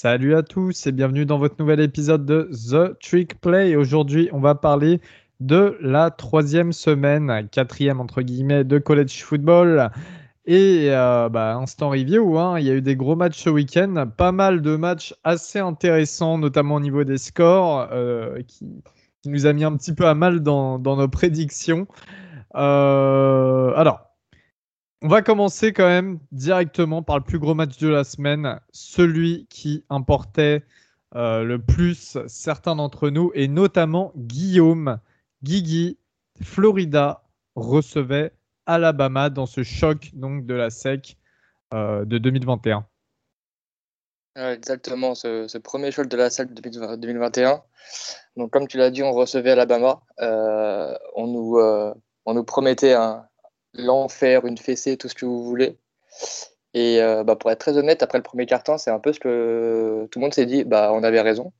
Salut à tous et bienvenue dans votre nouvel épisode de The Trick Play. Aujourd'hui, on va parler de la troisième semaine, quatrième entre guillemets, de college football. Et euh, bah, instant review, hein, il y a eu des gros matchs ce week-end, pas mal de matchs assez intéressants, notamment au niveau des scores, euh, qui, nous a mis un petit peu à mal dans, nos prédictions. Euh, alors, on va commencer quand même directement par le plus gros match de la semaine, celui qui importait euh, le plus certains d'entre nous, et notamment Guillaume. Guigui, Florida recevait Alabama dans ce choc donc de la SEC euh, de 2021. exactement, ce, premier choc de la SEC de 2021. Donc, comme tu l'as dit, on recevait Alabama. Euh, on nous promettait un, l'enfer, une fessée, tout ce que vous voulez. Et euh, bah, pour être très honnête, après le premier quart-temps, c'est un peu ce que tout le monde s'est dit, bah, on avait raison.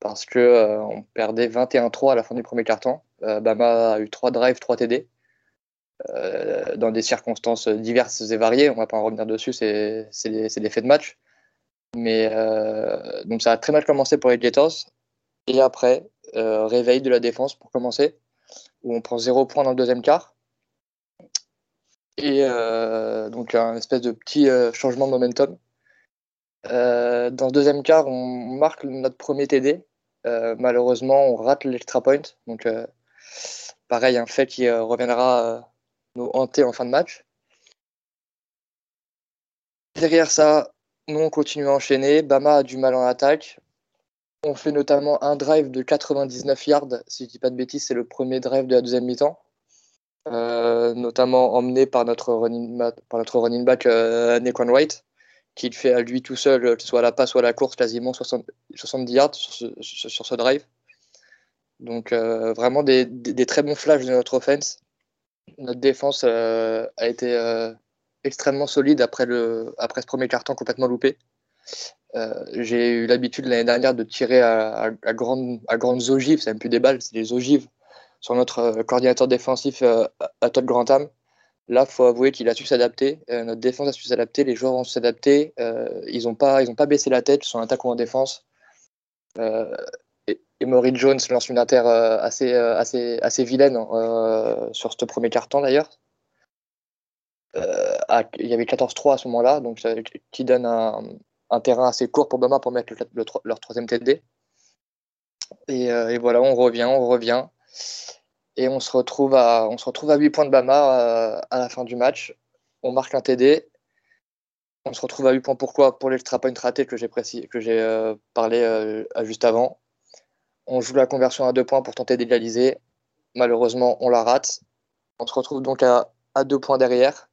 Parce qu'on euh, on perdait 21-3 à la fin du premier quart-temps. Euh, Bama a eu 3 drives, 3 TD. dans des circonstances diverses et variées. On va pas en revenir dessus, c'est des faits de match. Mais donc ça a très mal commencé pour les Gators. Et après, réveil de la défense pour commencer, où on prend 0 points dans le deuxième quart. Et euh, donc un espèce de petit euh, changement de momentum. Euh, dans le deuxième quart, on marque notre premier TD. malheureusement, on rate l'extra point. Donc pareil, un fait qui reviendra nous hanter en fin de match. Derrière ça, nous on continue à enchaîner. Bama a du mal en attaque. On fait notamment un drive de 99 yards. Si je dis pas de bêtises, c'est le premier drive de la deuxième mi-temps. Euh, notamment emmené par notre running, par notre back euh, White, qui fait à lui tout seul, soit la passe, soit la course, quasiment 60, 70 yards sur ce, drive. Donc euh, vraiment des, très bons flashs de notre offense. Notre défense euh, a été extrêmement solide après, le, après ce premier carton complètement loupé. J'ai eu l'habitude l'année dernière de tirer à, à, grande, à grandes ogives, c'est même plus des balles, c'est des ogives sur notre euh, coordinateur défensif euh, Todd Grantham. Là, il faut avouer qu'il a su s'adapter. Euh, notre défense a su s'adapter. Les joueurs ont su s'adapter. ils n'ont pas, baissé la tête sur attaque ou en défense. et, Maury Jones lance une inter assez, vilaine sur ce premier carton d'ailleurs. il y avait 14-3 à ce moment-là, donc qui donne un, terrain assez court pour Bama pour mettre leur troisième TD. Et, et, voilà, on revient, on revient. Et on se retrouve à, on se retrouve à 8 points de Bama euh, à la fin du match. On marque un TD. On se retrouve à 8 points. Pourquoi? Pour l'extra point raté que j'ai euh, parlé euh, juste avant. On joue la conversion à 2 points pour tenter d'égaliser. Malheureusement, on la rate. On se retrouve donc à, à 2 points derrière.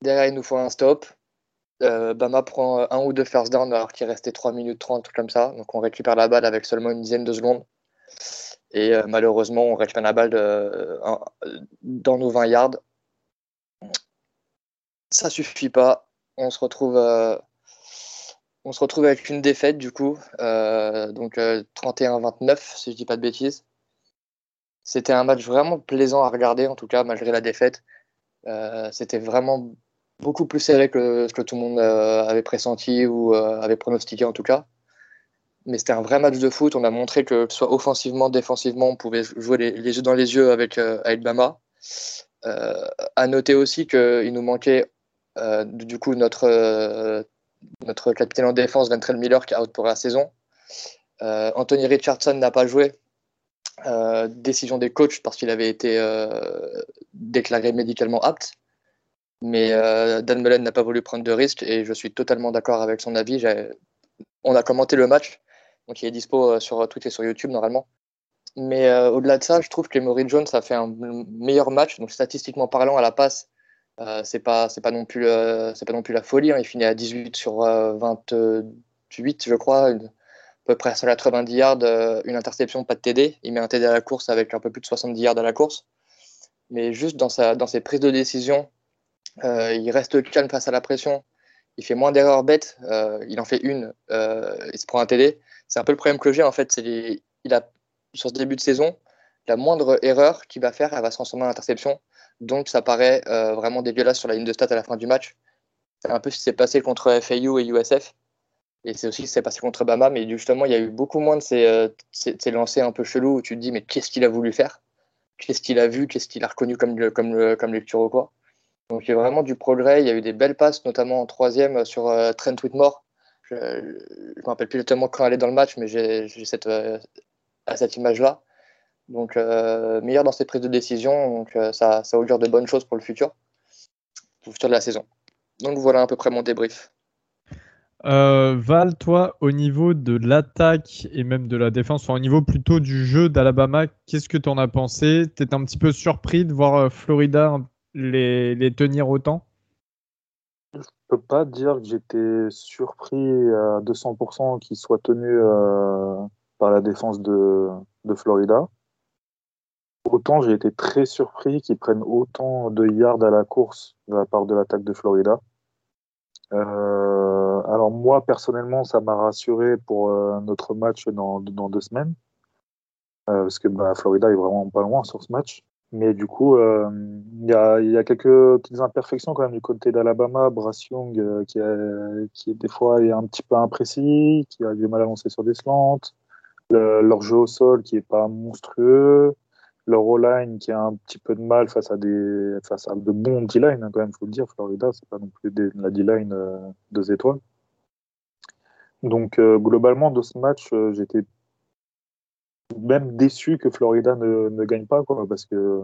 Derrière, il nous faut un stop. Bama prend un ou deux first down alors qu'il restait 3 minutes 30, comme ça. Donc on récupère la balle avec seulement une dizaine de secondes. Et euh, malheureusement, on récupère la balle euh, dans nos 20 yards. Ça suffit pas. On se retrouve, euh, on se retrouve avec une défaite du coup. donc 31-29, si je dis pas de bêtises. C'était un match vraiment plaisant à regarder, en tout cas, malgré la défaite. C'était vraiment beaucoup plus serré que ce que tout le monde avait pressenti ou avait pronostiqué, en tout cas mais c'était un vrai match de foot. On a montré que, soit offensivement, défensivement, on pouvait jouer les, yeux dans les yeux avec, euh, Bama. Euh, à noter aussi qu'il nous manquait euh, du coup notre, euh, notre capitaine en défense, Ventrell Miller, qui est out pour la saison. Anthony Richardson n'a pas joué. décision des coachs parce qu'il avait été déclaré médicalement apte. Mais Dan Mullen n'a pas voulu prendre de risques et je suis totalement d'accord avec son avis. On a commenté le match donc il est dispo euh, sur Twitter et sur YouTube normalement. Mais euh, au-delà de ça, je trouve que Emory Jones a fait un meilleur match. Donc statistiquement parlant, à la passe, euh, c'est pas c'est pas non plus c'est pas non plus la folie. Hein. Il finit à 18 sur 28, je crois, à peu près 190 yards, une interception, pas de TD. Il met un TD à la course avec un peu plus de 70 yards à la course. Mais juste dans sa dans ses prises de décision, il reste calme face à la pression. Il fait moins d'erreurs bêtes. il en fait une. il se prend un TD c'est un peu le problème que j'ai en fait. Il a sur ce début de saison, la moindre erreur qu'il va faire, elle va se transformer en interception. Donc ça paraît euh, vraiment dégueulasse sur la ligne de stats à la fin du match. C'est un peu ce qui s'est passé contre FAU et USF. Et c'est aussi ce qui s'est passé contre Bama, mais justement, il y a eu beaucoup moins de ces, euh, lancers un peu chelous où tu te dis, mais qu'est-ce qu'il a voulu faire? Qu'est-ce qu'il a vu? Qu'est-ce qu'il a reconnu comme, comme, comme lecture ou quoi? Donc il y a vraiment du progrès. Il y a eu des belles passes, notamment en troisième sur euh, Trent Whitmore. Je ne me rappelle plus exactement quand elle est dans le match, mais j'ai cette, euh, à cette image-là. Donc meilleur dans ses prises de décision. Donc ça, ça augure de bonnes choses pour le futur, pour le futur de la saison. Donc voilà à peu près mon débrief. Euh, Val, toi, au niveau de l'attaque et même de la défense, au niveau plutôt du jeu d'Alabama, qu'est-ce que tu en as pensé? Tu étais un petit peu surpris de voir euh, Florida les, tenir autant? Je peux pas dire que j'étais surpris à 200% qu'ils soient tenus euh, par la défense de, de Florida. Autant j'ai été très surpris qu'ils prennent autant de yards à la course de la part de l'attaque de Florida. Euh, alors moi personnellement, ça m'a rassuré pour euh, notre match dans, dans deux semaines, parce que bah, Florida est vraiment pas loin sur ce match. Mais du coup, il y a, quelques petites imperfections quand même du côté d'Alabama. Brass Young, qui, qui des fois est un petit peu imprécis, qui a du mal à lancer sur des slants. leur jeu au sol qui est pas monstrueux leur O-line qui a un petit peu de mal face à des face à de bons D-line hein, quand même faut le dire Florida c'est pas non plus la D-line euh, deux étoiles donc euh, globalement de ce match euh, j'étais même déçu que Florida ne, ne, gagne pas quoi parce que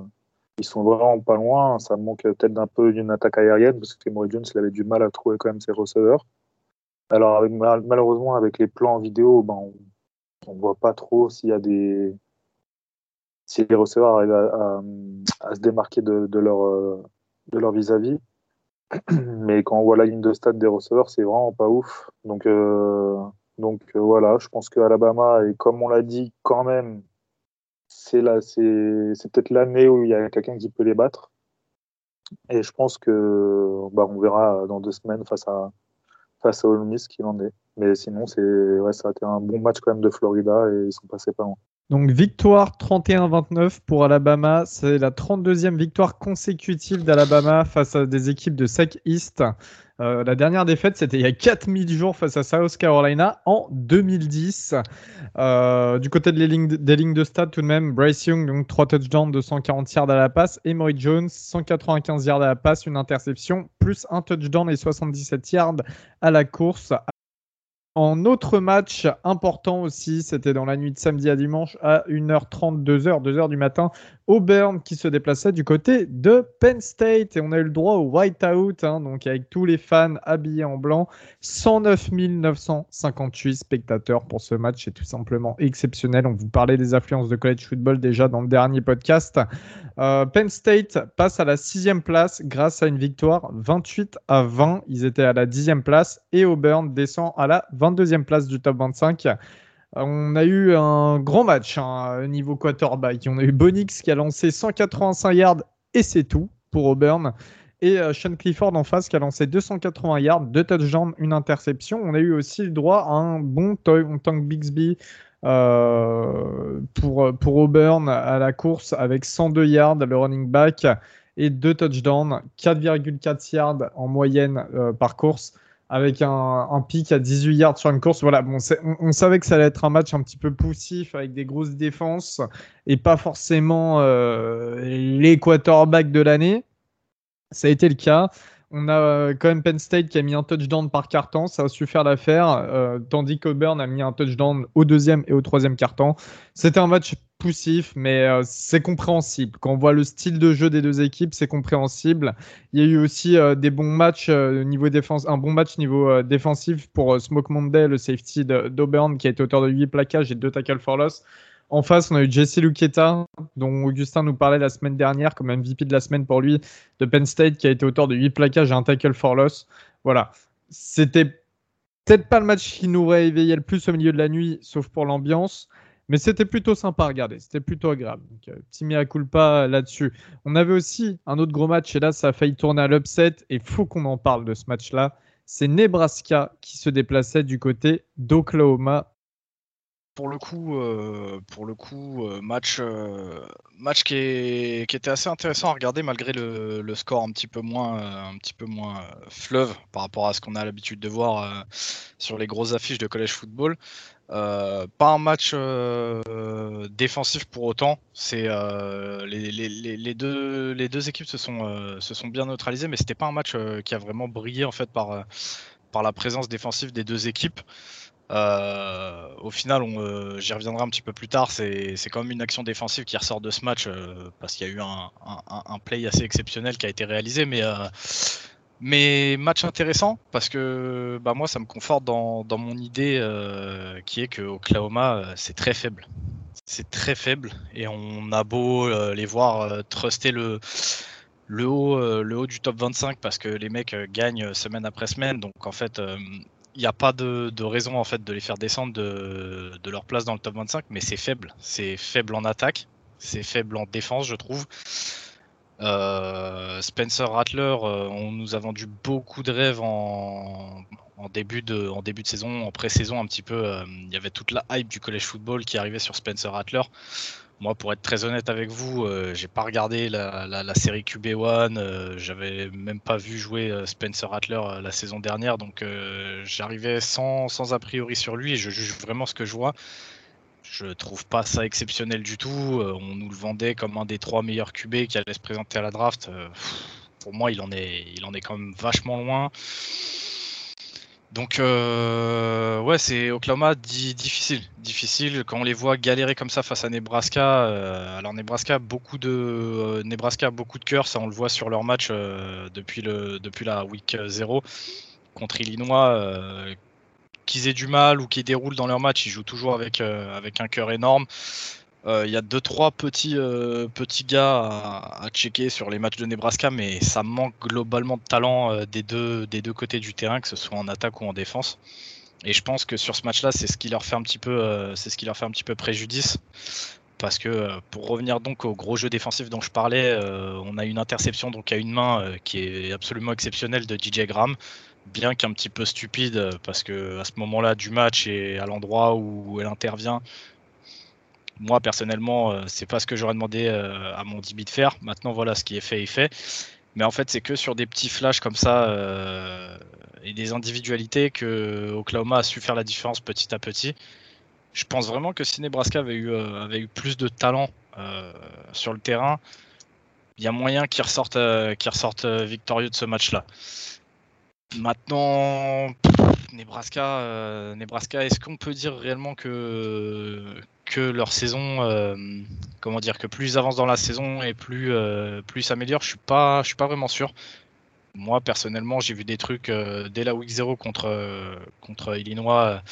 ils sont vraiment pas loin ça manque peut-être d'un peu d'une attaque aérienne parce que Emory Jones il avait du mal à trouver quand même ses receveurs alors malheureusement avec les plans vidéo ben on, on voit pas trop s'il y a des si les receveurs arrivent à, se démarquer de, leur euh, de leur vis-à-vis. Mais quand on voit la ligne de stade des receveurs, c'est vraiment pas ouf. Donc, euh, donc euh, voilà, je pense que Alabama, et comme on l'a dit quand même, c'est là, c'est, peut-être l'année où il y a quelqu'un qui peut les battre. Et je pense que bah, on verra dans deux semaines face à face à Ole Miss qu'il en est. Mais sinon, c'est ouais, ça a été un bon match quand même de Florida et ils sont passés pas loin. Donc victoire 31-29 pour Alabama. C'est la 32e victoire consécutive d'Alabama face à des équipes de SEC East. Euh, la dernière défaite, c'était il y a 4000 jours face à South Carolina en 2010. Euh, du côté des lignes, des lignes de stade, tout de même, Bryce Young, donc 3 touchdowns, 240 yards à la passe. Et Emory Jones, 195 yards à la passe, une interception, plus un touchdown et 77 yards à la course. En autre match important aussi, c'était dans la nuit de samedi à dimanche à 1h30, 2h, 2h du matin, Auburn qui se déplaçait du côté de Penn State et on a eu le droit au whiteout, hein, donc avec tous les fans habillés en blanc. 109 958 spectateurs pour ce match, c'est tout simplement exceptionnel. On vous parlait des affluences de college football déjà dans le dernier podcast. Euh, Penn State passe à la sixième place grâce à une victoire 28 à 20. Ils étaient à la dixième place et Auburn descend à la 22e place du top 25. On a eu un grand match hein, niveau quarterback. On a eu Bonix qui a lancé 185 yards et c'est tout pour Auburn. Et euh, Sean Clifford en face qui a lancé 280 yards, deux touchdowns, une interception. On a eu aussi le droit à un bon Tank Bixby euh, pour, pour Auburn à la course avec 102 yards, le running back, et deux touchdowns, 4,4 yards en moyenne euh, par course avec un, pic à 18 yards sur une course. Voilà, bon, on, savait que ça allait être un match un petit peu poussif avec des grosses défenses et pas forcément euh, les quarterbacks de l'année. Ça a été le cas. On a euh, quand même Penn State qui a mis un touchdown par carton, ça a su faire l'affaire, euh, tandis qu'Auburn a mis un touchdown au deuxième et au troisième carton. C'était un match poussif, mais euh, c'est compréhensible. Quand on voit le style de jeu des deux équipes, c'est compréhensible. Il y a eu aussi des bons matchs niveau défense, un bon match niveau défensif pour Smoke Monday, le safety d'Auburn, qui a été auteur de 8 plaquages et 2 tackles for loss. En face, on a eu Jesse Luketa, dont Augustin nous parlait la semaine dernière comme MVP de la semaine pour lui, de Penn State, qui a été auteur de 8 plaquages et un tackle for loss. Voilà. C'était peut-être pas le match qui nous éveillé le plus au milieu de la nuit, sauf pour l'ambiance. Mais c'était plutôt sympa à regarder, c'était plutôt agréable. Donc, euh, petit mea culpa là-dessus. On avait aussi un autre gros match, et là, ça a failli tourner à l'upset, et faut qu'on en parle de ce match-là. C'est Nebraska qui se déplaçait du côté d'Oklahoma pour le coup, euh, pour le coup euh, match, match qui, est, qui, était assez intéressant à regarder malgré le, le score un petit peu moins, un petit peu moins fleuve par rapport à ce qu'on a l'habitude de voir sur les grosses affiches de college football. pas un match défensif pour autant. C'est les, les, les, deux, les deux équipes se sont, se sont bien neutralisées, mais c'était pas un match qui a vraiment brillé en fait par, par la présence défensive des deux équipes. Euh, au final, euh, j'y reviendrai un petit peu plus tard. C'est quand même une action défensive qui ressort de ce match euh, parce qu'il y a eu un, play assez exceptionnel qui a été réalisé. Mais, match intéressant parce que bah, moi, ça me conforte dans, mon idée qui est que Oklahoma, c'est très faible. C'est très faible et on a beau les voir truster le, haut, le haut du top 25 parce que les mecs gagnent semaine après semaine. Donc en fait, n'y a pas de, raison en fait de les faire descendre de, leur place dans le top 25, mais c'est faible. C'est faible en attaque, c'est faible en défense, je trouve. Euh, Spencer Rattler, euh, on nous a vendu beaucoup de rêves en, début, de, en début de saison, en pré-saison un petit peu. Euh, il y avait toute la hype du college football qui arrivait sur Spencer Rattler. Moi, pour être très honnête avec vous, euh, j'ai pas regardé la, série QB1. Euh, j'avais même pas vu jouer euh, Spencer Rattler la saison dernière, donc j'arrivais sans, sans a priori sur lui et je juge vraiment ce que je vois. Je trouve pas ça exceptionnel du tout. on nous le vendait comme un des trois meilleurs QB qui allait se présenter à la draft. pour moi, il en est, il en est quand même vachement loin. Donc euh, ouais, c'est Oklahoma difficile, difficile quand on les voit galérer comme ça face à Nebraska. Euh, alors Nebraska beaucoup de euh, Nebraska beaucoup de cœur, ça on le voit sur leur match depuis le depuis la week 0 contre Illinois. qu'ils aient du mal ou qu'ils déroulent dans leur match, ils jouent toujours avec avec un cœur énorme. Euh, il y a deux trois petits euh, gars à, checker sur les matchs de Nebraska, mais ça manque globalement de talent euh, des deux côtés du terrain, que ce soit en attaque ou en défense. Et je pense que sur ce match-là, c'est ce qui leur fait un petit peu c'est ce qui leur fait un peu préjudice. Parce que pour revenir donc au gros jeu défensif dont je parlais, on a une interception donc à une main qui est absolument exceptionnelle de DJ Graham, bien qu'un petit peu stupide parce que à ce moment-là du match et à l'endroit où elle intervient, moi, personnellement, euh, c'est pas ce que j'aurais demandé euh, à mon DB de faire. Maintenant, voilà, ce qui est fait est fait. Mais en fait, c'est que sur des petits flashs comme ça euh, et des individualités que Oklahoma a su faire la différence petit à petit. Je pense vraiment que si Nebraska avait eu, plus de talent sur le terrain, il y a moyen qu'ils ressortent, ressortent victorieux de ce match-là. Maintenant, Nebraska, Nebraska est-ce qu'on peut dire réellement que, que leur saison, euh, comment dire, que plus ils avancent dans la saison et plus, euh, plus ils je suis pas, je suis pas vraiment sûr. Moi personnellement, j'ai vu des trucs euh, dès la week 0 contre, contre Illinois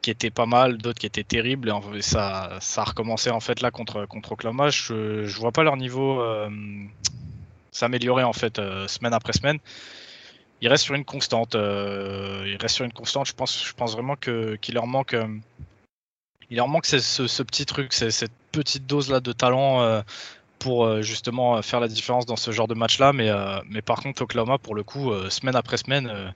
qui étaient pas mal, d'autres qui étaient terribles et ça, ça a recommencé en fait là contre, contre Oklahoma. Je, je vois pas leur niveau s'améliorer en fait semaine après semaine. Il reste sur une constante. il reste sur une constante. Je pense, je pense vraiment que qu'il leur manque il leur manque ce, petit truc, cette petite dose là de talent euh, pour euh, justement euh, faire la différence dans ce genre de match là. Mais, par contre, Oklahoma, pour le coup, semaine après semaine,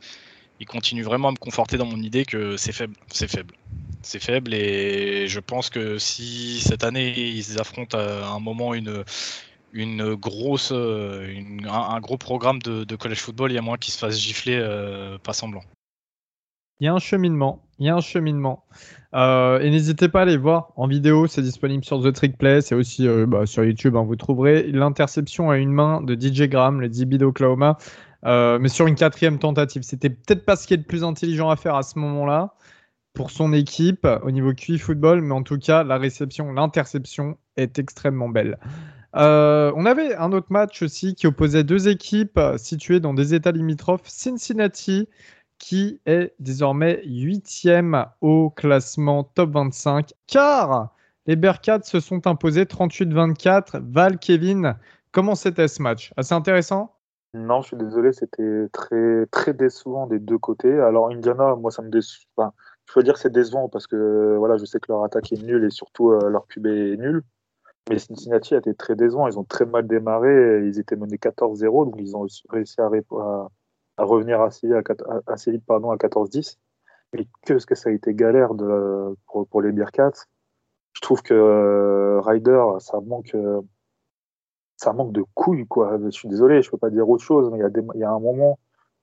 il continue vraiment à me conforter dans mon idée que c'est faible. C'est faible. C'est faible et je pense que si cette année ils affrontent à un moment une, une grosse, un, gros programme de, college football, il y a moins qu'ils se fassent gifler pas semblant. Il y a un cheminement. Il y a un cheminement. Euh, et n'hésitez pas à aller voir en vidéo, c'est disponible sur The Trick Play, c'est aussi euh, bah, sur YouTube, hein, vous trouverez l'interception à une main de DJ Graham, le DB d'Oklahoma, euh, mais sur une quatrième tentative. C'était peut-être pas ce qui est le plus intelligent à faire à ce moment-là pour son équipe au niveau QI football, mais en tout cas, la réception, l'interception est extrêmement belle. on avait un autre match aussi qui opposait deux équipes situées dans des États limitrophes, Cincinnati qui est désormais huitième au classement top 25, car les Bearcats se sont imposés 38-24. Val, Kevin, comment c'était ce match? Assez intéressant? Non, je suis désolé, c'était très, décevant des deux côtés. Alors, Indiana, moi, ça me déçoit. Je veux dire c'est décevant parce que voilà, je sais que leur attaque est nulle et surtout euh, leur QB est nul. Mais Cincinnati a été très décevant. Ils ont très mal démarré. Ils étaient menés 14-0, donc ils ont réussi à revenir assez, à, vite pardon, à 14-10. mais que ce que ça a été galère pour, les Bearcats. Je trouve que euh, Ryder, ça manque, euh, ça manque de couilles, quoi. Je suis désolé, je peux pas dire autre chose, mais il y a, y a un moment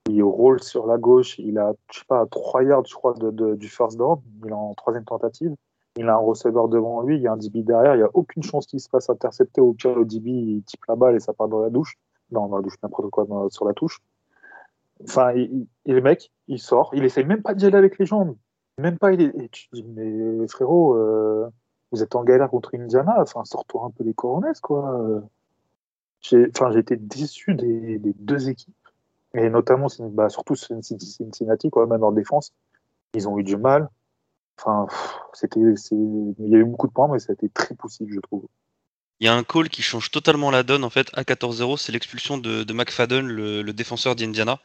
il roule sur la gauche, il a, je sais pas, à 3 yards, je crois, de, du first down, il est en troisième tentative. Il a un receveur devant lui, il y a un DB derrière, il n'y a aucune chance qu'il se fasse intercepter. Au pire, le DB, il type la balle et ça part dans la douche. Non, dans la douche, n'importe quoi, sur la touche. Enfin, il, il, le mec, il sort, il essaye même pas d'y aller avec les jambes. Même pas, il est, et tu dis, mais frérot, euh, vous êtes en galère contre Indiana, enfin, sors-toi un peu les coronets, quoi. Enfin, j'ai été déçu des, deux équipes, et notamment, bah, surtout Cincinnati, quoi, même en défense. Ils ont eu du mal. Enfin, c'était, il y a eu beaucoup de points, mais ça a été très poussif, je trouve. Il y a un call qui change totalement la donne en fait à 14-0, c'est l'expulsion de, de, McFadden, le défenseur d'Indiana.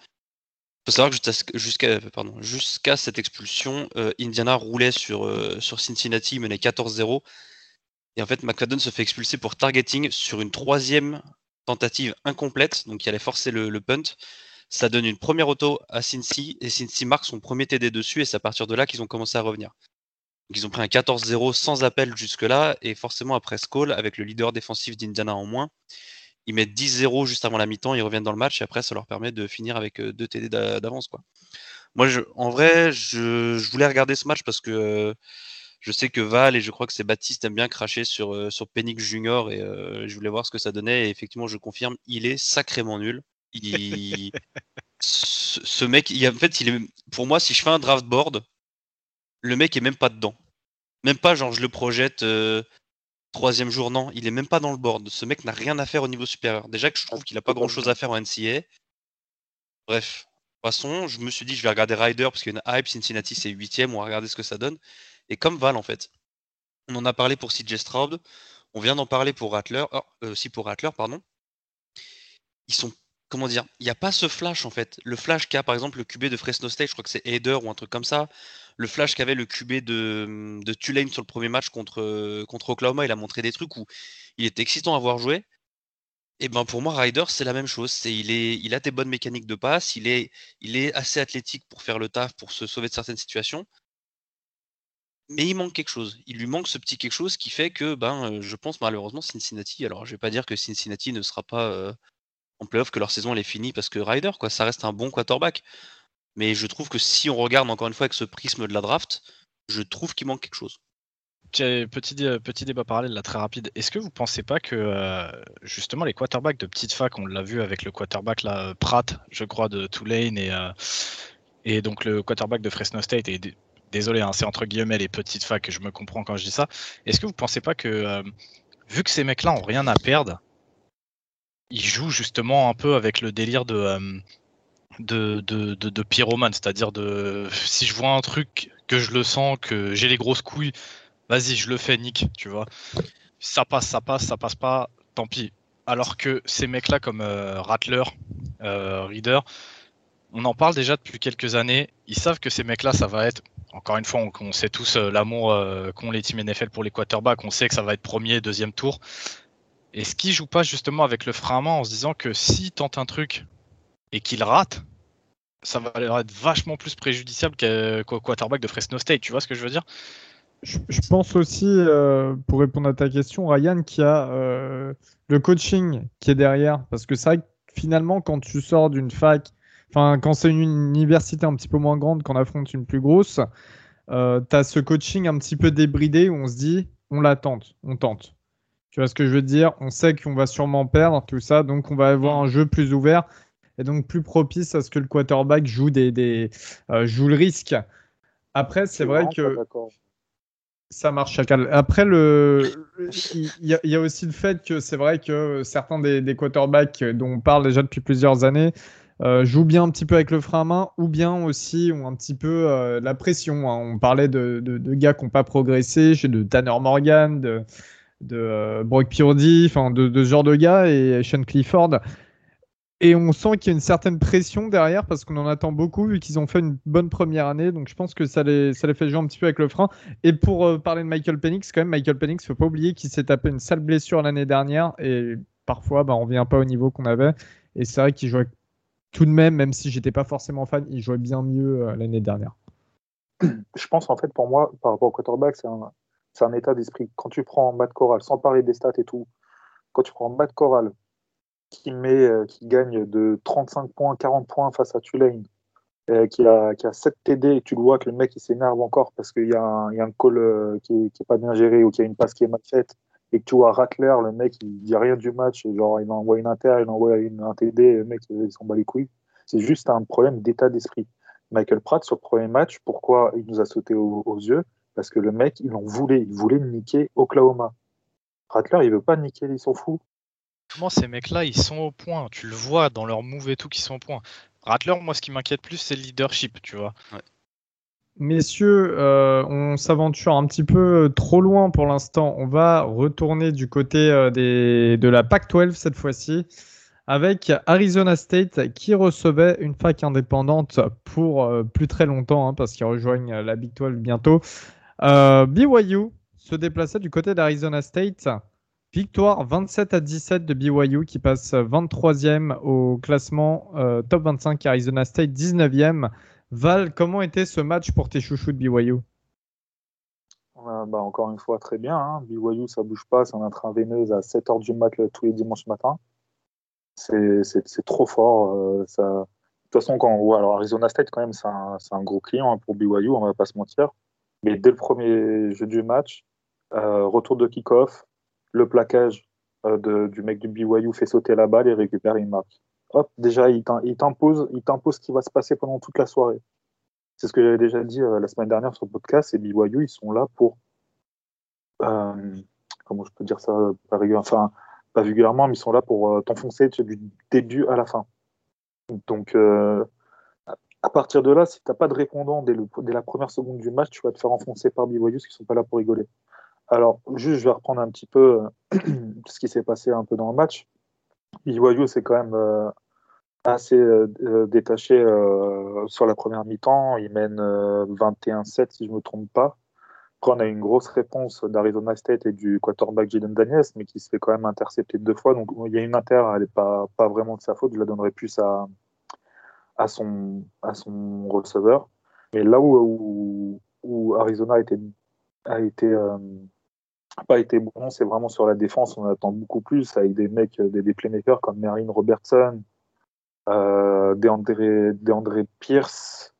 Faut savoir que jusqu'à jusqu'à cette expulsion, euh, Indiana roulait sur, euh, Cincinnati, menait 14-0. Et en fait, McFadden se fait expulser pour targeting sur une troisième tentative incomplète, donc il allait forcer le, punt. Ça donne une première auto à Cincy et Cincy marque son premier TD dessus et c'est à partir de là qu'ils ont commencé à revenir. Ils ont pris un 14-0 sans appel jusque-là et forcément après ce call, avec le leader défensif d'Indiana en moins, ils mettent 10-0 juste avant la mi-temps, ils reviennent dans le match et après ça leur permet de finir avec deux TD d'avance. quoi. Moi, je, en vrai, je, je, voulais regarder ce match parce que euh, je sais que Val et je crois que c'est Baptiste aiment bien cracher sur, euh, sur Penix Junior et euh, je voulais voir ce que ça donnait et effectivement, je confirme, il est sacrément nul. Il... ce, ce, mec, il, en fait, il est, pour moi, si je fais un draft board, le mec est même pas dedans. Même pas, genre, je le projette euh, troisième jour, non, il est même pas dans le board. Ce mec n'a rien à faire au niveau supérieur. Déjà que je trouve qu'il a pas grand chose à faire en NCA. Bref, passons. Je me suis dit, je vais regarder Ryder parce qu'il y a une hype. Cincinnati, c'est 8 On va regarder ce que ça donne. Et comme Val, en fait, on en a parlé pour CJ Stroud. On vient d'en parler pour Rattler. Oh, euh, aussi pour Rattler, pardon. Ils sont comment dire, il n'y a pas ce flash en fait. Le flash qu'a par exemple le QB de Fresno State, je crois que c'est Header ou un truc comme ça. Le flash qu'avait le QB de, Tulane sur le premier match contre, Oklahoma, il a montré des trucs où il était excitant à voir jouer. Et ben pour moi, Ryder, c'est la même chose. C'est il, est, il a des bonnes mécaniques de passe, il est, il est assez athlétique pour faire le taf, pour se sauver de certaines situations. Mais il manque quelque chose. Il lui manque ce petit quelque chose qui fait que, ben, je pense malheureusement Cincinnati. Alors, je vais pas dire que Cincinnati ne sera pas euh, en playoff que leur saison elle est finie parce que Ryder, quoi, ça reste un bon quarterback. Mais je trouve que si on regarde encore une fois avec ce prisme de la draft, je trouve qu'il manque quelque chose. Petit, petit débat parallèle là très rapide. Est-ce que vous pensez pas que euh, justement les quarterbacks de petite fac, on l'a vu avec le quarterback là, Pratt, je crois, de Tulane et, euh, donc le quarterback de Fresno State, et désolé, hein, c'est entre guillemets les petites facs, je me comprends quand je dis ça. Est-ce que vous pensez pas que euh, vu que ces mecs-là ont rien à perdre, il joue justement un peu avec le délire de, de, de, de, pyromane, c'est-à-dire de si je vois un truc que je le sens, que j'ai les grosses couilles, vas-y, je le fais, Nick, tu vois. Ça passe, ça passe, ça passe pas, tant pis. Alors que ces mecs-là comme euh, Rattler, euh, Reader, on en parle déjà depuis quelques années. Ils savent que ces mecs-là, ça va être, encore une fois, on, sait tous euh, l'amour qu'ont les teams NFL pour les quarterbacks. On sait que ça va être premier, deuxième tour. Est-ce qu'il joue pas justement avec le frein à main en se disant que s'il tente un truc et qu'il rate, ça va leur être vachement plus préjudiciable qu'au quarterback de Fresno State, tu vois ce que je veux dire? Je, je, pense aussi, euh, pour répondre à ta question, Ryan, qu'il y a euh, le coaching qui est derrière. Parce que c'est vrai que finalement, quand tu sors d'une fac, enfin, quand c'est une université un petit peu moins grande, qu'on affronte une plus grosse, euh, tu as ce coaching un petit peu débridé où on se dit, on la tente, on tente. Tu vois ce que je veux dire? On sait qu'on va sûrement perdre tout ça, donc on va avoir un jeu plus ouvert et donc plus propice à ce que le quarterback joue des, des euh, joue le risque. Après, c'est vrai que ça marche chacal. Après, le, il y, a, il y, a aussi le fait que c'est vrai que certains des, des, quarterbacks dont on parle déjà depuis plusieurs années euh, jouent bien un petit peu avec le frein à main ou bien aussi ont un petit peu euh, la pression. Hein. On parlait de, de, de gars qui n'ont pas progressé, de Tanner Morgan, de de euh, Brock Purdy, enfin de, de, ce genre de gars et Sean Clifford. Et on sent qu'il y a une certaine pression derrière parce qu'on en attend beaucoup vu qu'ils ont fait une bonne première année. Donc je pense que ça les, ça les fait jouer un petit peu avec le frein. Et pour euh, parler de Michael Penix, quand même, Michael Penix, faut pas oublier qu'il s'est tapé une sale blessure l'année dernière et parfois bah, on revient pas au niveau qu'on avait. Et c'est vrai qu'il jouait tout de même, même si j'étais pas forcément fan, il jouait bien mieux euh, l'année dernière. je pense en fait pour moi, par rapport au quarterback, c'est un, un état d'esprit. Quand tu prends Matt Corral, sans parler des stats et tout, quand tu prends Matt Corral qui euh, qui gagne de 35 points, 40 points face à Tulane, euh, qui, a, qui a 7 TD, et tu le vois que le mec il s'énerve encore parce qu'il y, a un, il y a un call euh, qui, n'est pas bien géré ou qu'il y a une passe qui est mal faite, et que tu vois Rattler, le mec il dit rien du match, genre il envoie une inter, il envoie une, un TD, le mec il s'en bat les couilles. C'est juste un problème d'état d'esprit. Michael Pratt, sur le premier match, pourquoi il nous a sauté aux, yeux? Parce que le mec, il en voulait, il voulait niquer Oklahoma. Rattler, il veut pas niquer, il s'en fout. Comment ces mecs-là, ils sont au point? Tu le vois dans leur move et tout, qu'ils sont au point. Rattler, moi, ce qui m'inquiète plus, c'est le leadership, tu vois. Messieurs, euh, on s'aventure un petit peu trop loin pour l'instant. On va retourner du côté euh, des, de la PAC-12 cette fois-ci avec Arizona State qui recevait une fac indépendante pour euh, plus très longtemps hein, parce qu'ils rejoignent la Big 12 bientôt. Euh, BYU se déplaçait du côté d'Arizona State. Victoire 27 à 17 de BYU qui passe 23e au classement euh, top 25 Arizona State 19e. Val, comment était ce match pour tes chouchous de BYU bah, Encore une fois, très bien. Hein. BYU, ça bouge pas, c'est en intraveineuse à 7h du mat tous les dimanches matin c'est trop fort. Euh. De toute façon, quand alors Arizona State, quand même, c'est un, un, gros client hein, pour BYU, on va pas se mentir. Mais dès le premier jeu du match, euh, retour de kick-off, le plaquage euh, du mec du BYU fait sauter la balle et récupère une marque. Hop, déjà, il t'impose ce qui va se passer pendant toute la soirée. C'est ce que j'avais déjà dit la semaine dernière sur le podcast. Et BYU, ils sont là pour. comment je peux dire ça pas vulgairement, mais ils sont là pour euh, t'enfoncer du début à la fin. Donc, euh, à partir de là, si tu n'as pas de répondant dès, la première seconde du match, tu vas te faire enfoncer par BYU, parce qu'ils sont pas là pour rigoler. Alors, juste, je vais reprendre un petit peu euh, ce qui s'est passé un peu dans le match. BYU, c'est quand même assez détaché sur la première mi-temps. Ils mènent 21-7, si je ne me trompe pas. Après, on a une grosse réponse d'Arizona State et du quarterback Jaden Daniels, mais qui se fait quand même intercepter deux fois. Donc, il y a une inter, elle n'est pas, pas vraiment de sa faute. Je la donnerais plus à, à, son, à son receveur. Mais là où, où, Arizona a été, a été euh, pas été bon, c'est vraiment sur la défense. On attend beaucoup plus avec des mecs, des, des playmakers comme Merlin Robertson, euh, DeAndre, DeAndre Pierce,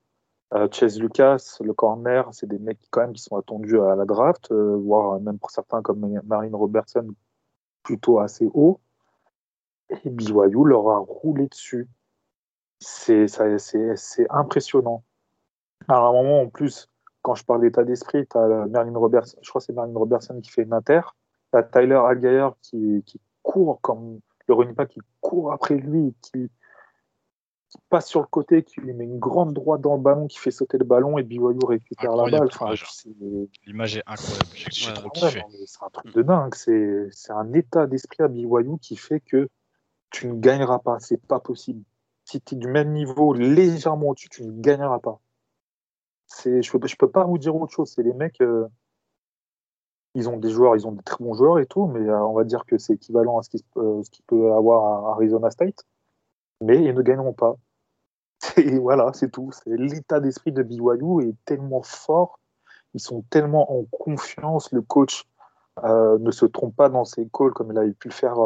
euh, Chase Lucas, le corner, c'est des mecs quand même qui sont attendus à la draft, euh, voire même pour certains comme Marine Robertson, plutôt assez haut. Et BYU leur a roulé dessus. C'est impressionnant. À un moment, en plus, quand je parle d'état d'esprit, tu as Merlin Robertson, je crois que c'est Merlin Robertson qui fait une inter. Tu as Tyler Algier qui, qui court comme le running back qui court après lui, qui, qui passe sur le côté, qui lui met une grande droite dans le ballon, qui fait sauter le ballon et BYU récupère la balle. L'image est incroyable. C'est un truc de dingue. C'est un état d'esprit à BYU qui fait que tu ne gagneras pas. C'est pas possible. Si tu es du même niveau, légèrement au-dessus, tu ne gagneras pas. Je ne peux, pas vous dire autre chose. C'est les mecs. Euh, ils ont des joueurs, ils ont des très bons joueurs et tout, mais euh, on va dire que c'est équivalent à ce qu'il euh, peut avoir à Arizona State mais ils ne gagneront pas. Et voilà, c'est tout. C'est l'état d'esprit de BYU est tellement fort, ils sont tellement en confiance. Le coach euh, ne se trompe pas dans ses calls comme il avait pu le faire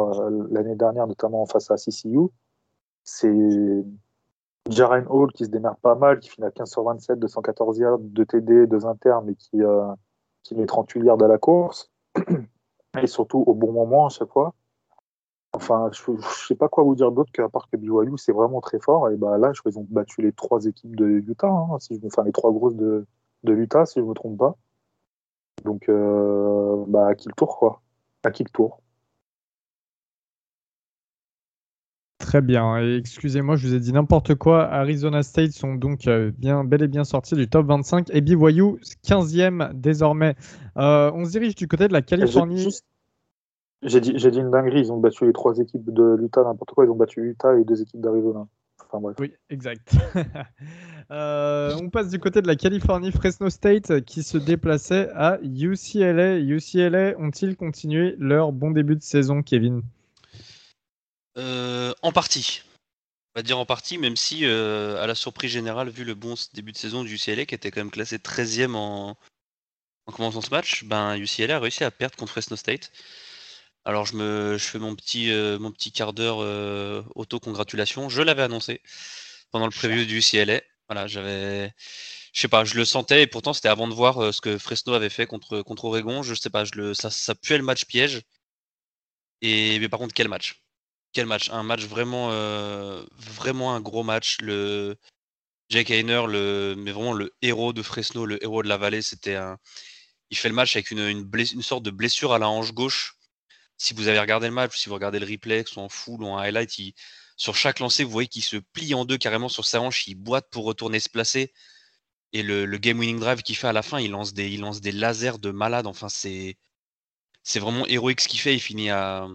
l'année dernière, notamment face à CCU. C'est Jaren Hall qui se démerde pas mal, qui finit à 15 sur 27, 214 yards, 2 TD, 2 internes, mais qui, euh, qui met 38 yards à la course. Et surtout au bon moment à chaque fois. Enfin, je ne sais pas quoi vous dire d'autre qu'à part que BYU, c'est vraiment très fort. Et bah, là, qu'ils ont battu les trois équipes de Utah, hein, si je, enfin les trois grosses de, de l'Utah, si je ne me trompe pas. Donc, euh, bah, à qui le tour, quoi À qui le tour Très bien. Excusez-moi, je vous ai dit n'importe quoi. Arizona State sont donc euh, bien, bel et bien sortis du top 25 et BYU 15e désormais. Euh, on se dirige du côté de la Californie. J'ai dit, dit, une dinguerie, ils ont battu les trois équipes de l'Utah, n'importe quoi, ils ont battu Utah et deux équipes d'Arizona. Enfin bref. Oui, exact. Euh, on passe du côté de la Californie, Fresno State qui se déplaçait à UCLA. UCLA ont-ils continué leur bon début de saison, Kevin? En partie. On va dire en partie, même si, à la surprise générale, vu le bon début de saison du UCLA, qui était quand même classé 13e en, en commençant ce match, ben, UCLA a réussi à perdre contre Fresno State. Alors je me je fais mon petit, mon petit quart d'heure auto-congratulation. Je l'avais annoncé pendant le preview du UCLA. Voilà, j'avais je sais pas, je le sentais et pourtant c'était avant de voir euh, ce que Fresno avait fait contre, contre Oregon. Je sais pas, je le, ça, ça puait le match piège. Et mais par contre, quel match Quel match? Un match vraiment, euh, vraiment un gros match. Le Jake Heiner, le, mais vraiment le héros de Fresno, le héros de la vallée, c'était un. Il fait le match avec une, une, sorte de blessure à la hanche gauche. Si vous avez regardé le match, si vous regardez le replay, soit en full ou en highlight, sur chaque lancé, vous voyez qu'il se plie en deux carrément sur sa hanche, il boite pour retourner se placer. Et le, game winning drive qu'il fait à la fin, il lance des, il lance des lasers de malade. Enfin, c'est, c'est vraiment héroïque ce qu'il fait. Il finit à,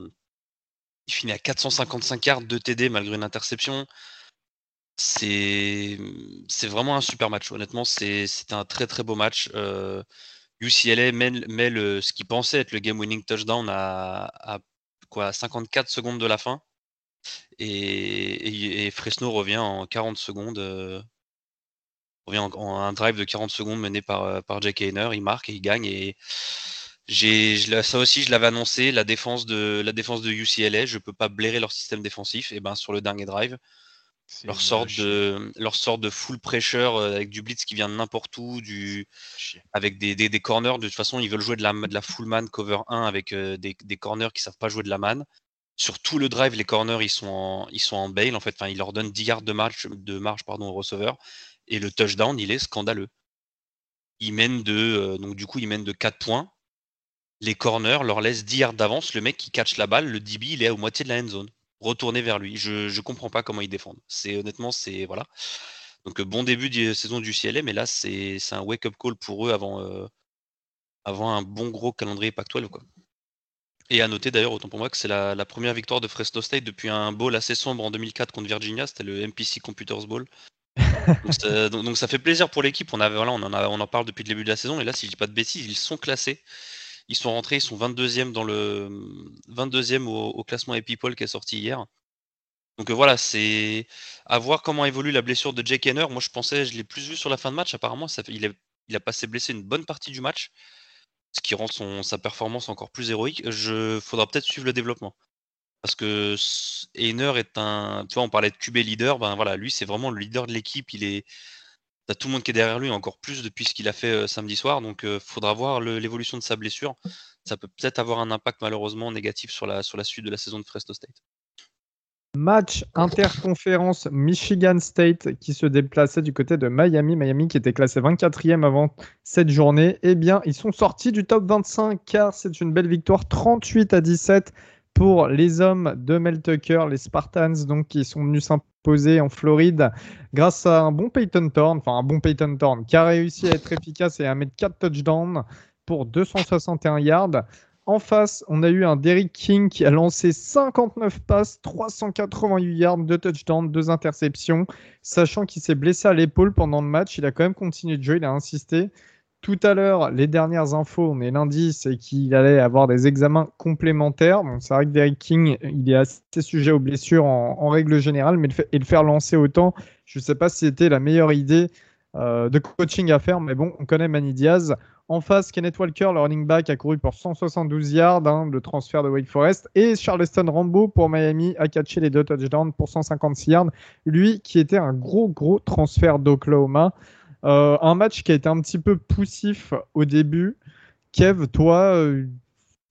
il finit à 455 yards de TD malgré une interception. C'est, vraiment un super match. Honnêtement, c'est, c'était un très très beau match. Euh, UCLA met, met ce qui pensait être le game winning touchdown à, quoi, 54 secondes de la fin. Et, Fresno revient en 40 secondes. Euh, revient en, un drive de 40 secondes mené par, euh, par Jake Hainer, il marque et il gagne. Et ça aussi, je l'avais annoncé, la défense de, la défense de UCLA, je peux pas blairer leur système défensif. Et ben sur le dernier drive, leur sorte, de, leur sorte de full pressure euh, avec du blitz qui vient de n'importe où, du, avec des, des, corners. De toute façon, ils veulent jouer de la, de la full man cover 1 avec euh, des, des, corners qui savent pas jouer de la man. Sur tout le drive, les corners, ils sont en, ils sont en bail. En fait, enfin, ils leur donnent 10 yards de marge, de marge pardon, au receveur. Et le touchdown, il est scandaleux. Il mène de, euh, donc du coup, il mène de 4 points. Les corners leur laissent 10 yards d'avance. Le mec qui catch la balle, le DB, il est à moitié de la end zone. Retourner vers lui. Je ne comprends pas comment ils défendent. C'est honnêtement, c'est voilà. Donc euh, bon début de saison du CLA, mais là c'est un wake-up call pour eux avant, euh, avant un bon gros calendrier Pac-12 quoi. Et à noter d'ailleurs, autant pour moi, que c'est la, la, première victoire de Fresno State depuis un bowl assez sombre en 2004 contre Virginia, c'était le MPC Computers Bowl donc, ça, fait plaisir pour l'équipe. On, voilà, on, en on en parle depuis le début de la saison. Et là, si je dis pas de bêtises, ils sont classés. Ils sont rentrés, ils sont 22e dans le 22e au, classement Epipol qui est sorti hier. Donc euh, voilà, c'est à voir comment évolue la blessure de Jake Henner. Moi, je pensais, je l'ai plus vu sur la fin de match. Apparemment, il, il, a passé blessé une bonne partie du match, ce qui rend son, sa performance encore plus héroïque. Je faudra peut-être suivre le développement. Parce que Einer est un. Tu vois, on parlait de QB leader, ben voilà, lui c'est vraiment le leader de l'équipe. Il est. T'as tout le monde qui est derrière lui, encore plus depuis ce qu'il a fait euh, samedi soir. Donc il euh, faudra voir l'évolution de sa blessure. Ça peut peut-être avoir un impact malheureusement négatif sur la, suite de la saison de Fresno State. Match interconférence Michigan State qui se déplaçait du côté de Miami. Miami qui était classé 24e avant cette journée. Eh bien, ils sont sortis du top 25 car c'est une belle victoire 38 à 17 pour les hommes de Mel Tucker, les Spartans, donc qui sont venus en Floride grâce à un bon Peyton Thorne, enfin un bon Peyton Thorne, qui a réussi à être efficace et à mettre 4 touchdowns pour 261 yards. En face, on a eu un Derrick King qui a lancé 59 passes, 388 yards, 2 touchdowns, 2 interceptions. Sachant qu'il s'est blessé à l'épaule pendant le match, il a quand même continué de jouer, il a insisté. Tout à l'heure, les dernières infos, on est lundi, c'est qu'il allait avoir des examens complémentaires. Bon, c'est vrai que Derek King, il est assez sujet aux blessures en, règle générale, mais le le faire lancer autant, je ne sais pas si c'était la meilleure idée euh, de coaching à faire, mais bon, on connaît Manny Diaz. En face, Kenneth Walker, le running back, a couru pour 172 yards, hein, le transfert de Wake Forest. Et Charleston Rambo pour Miami a catché les deux touchdowns pour 156 yards. Lui qui était un gros, gros transfert d'Oklahoma. Euh, un match qui a été un petit peu poussif au début. Kev, toi, euh,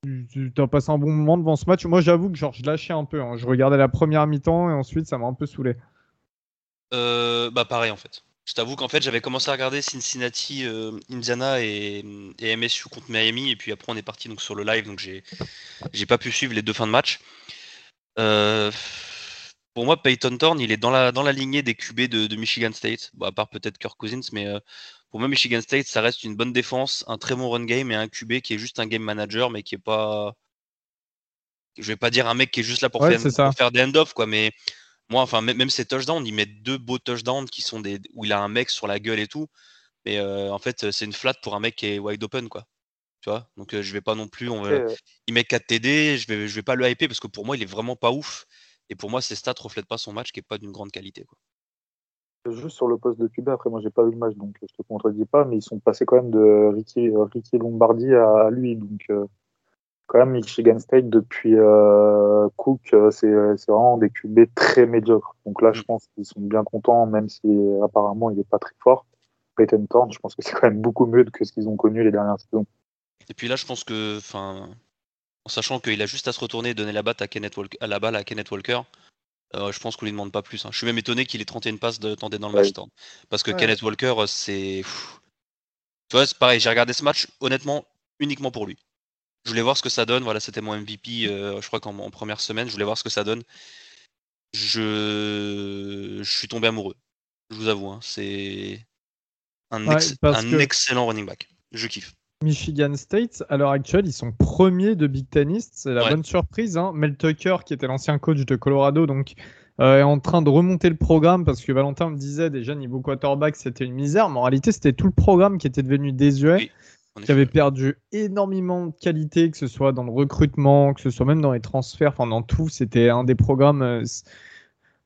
tu as passé un bon moment devant ce match. Moi, j'avoue que genre, je lâchais un peu. Hein. Je regardais la première mi-temps et ensuite, ça m'a un peu saoulé. Euh, bah, pareil, en fait. Je t'avoue qu'en fait, j'avais commencé à regarder Cincinnati, Indiana et, MSU contre Miami. Et puis après, on est parti donc, sur le live. Donc, j'ai pas pu suivre les deux fins de match. Euh, pour moi, Peyton Thorne, il est dans la, dans la lignée des QB de, Michigan State. à part peut-être Kirk Cousins, mais euh, pour moi, Michigan State, ça reste une bonne défense, un très bon run game et un QB qui est juste un game manager, mais qui est pas. Je vais pas dire un mec qui est juste là pour, faire, des end-off, quoi, mais moi, enfin, même ses touchdowns, il met deux beaux touchdowns qui sont des où il a un mec sur la gueule et tout. Mais euh, en fait, c'est une flat pour un mec qui est wide open, quoi. Tu vois Donc, euh, je vais pas non plus. On il met 4 TD, je vais, je vais pas le hyper parce que pour moi, il est vraiment pas ouf Et pour moi, ces stats ne reflètent pas son match qui n'est pas d'une grande qualité. Quoi. Juste sur le poste de QB, après moi j'ai pas vu le match donc je te contredis pas, mais ils sont passés quand même de Ricky, Ricky Lombardi à, lui. Donc euh, quand même Michigan State depuis euh, Cook, euh, c'est vraiment des QB très médiocres. Donc là je mm. pense qu'ils sont bien contents, même si apparemment il est pas très fort. Peyton Thorne, je pense que c'est quand même beaucoup mieux que ce qu'ils ont connu les dernières saisons. Et puis là je pense que, enfin, en sachant qu'il a juste à se retourner et donner la, batte à, Kenneth Walker, à la balle à Kenneth Walker, euh, je pense qu'on lui demande pas plus. Hein. Je suis même étonné qu'il ait 31 passes de tenter dans le match. Parce que Kenneth Walker, euh, c'est. Tu vois, c'est pareil, j'ai regardé ce match, honnêtement, uniquement pour lui. Je voulais voir ce que ça donne. Voilà, c'était mon MVP, euh, je crois qu'en première semaine, je voulais voir ce que ça donne. Je, je suis tombé amoureux. Je vous avoue, hein. c'est un, un excellent running back. Je kiffe. Michigan State, à l'heure actuelle, ils sont premiers de Big Ten East. C'est la bonne surprise. Hein. Mel Tucker, qui était l'ancien coach de Colorado, donc euh, est en train de remonter le programme parce que Valentin me disait déjà niveau quarterback c'était une misère, mais en réalité c'était tout le programme qui était devenu désuet, qui avait perdu énormément de qualité, que ce soit dans le recrutement, que ce soit même dans les transferts, enfin dans tout. C'était un des programmes euh,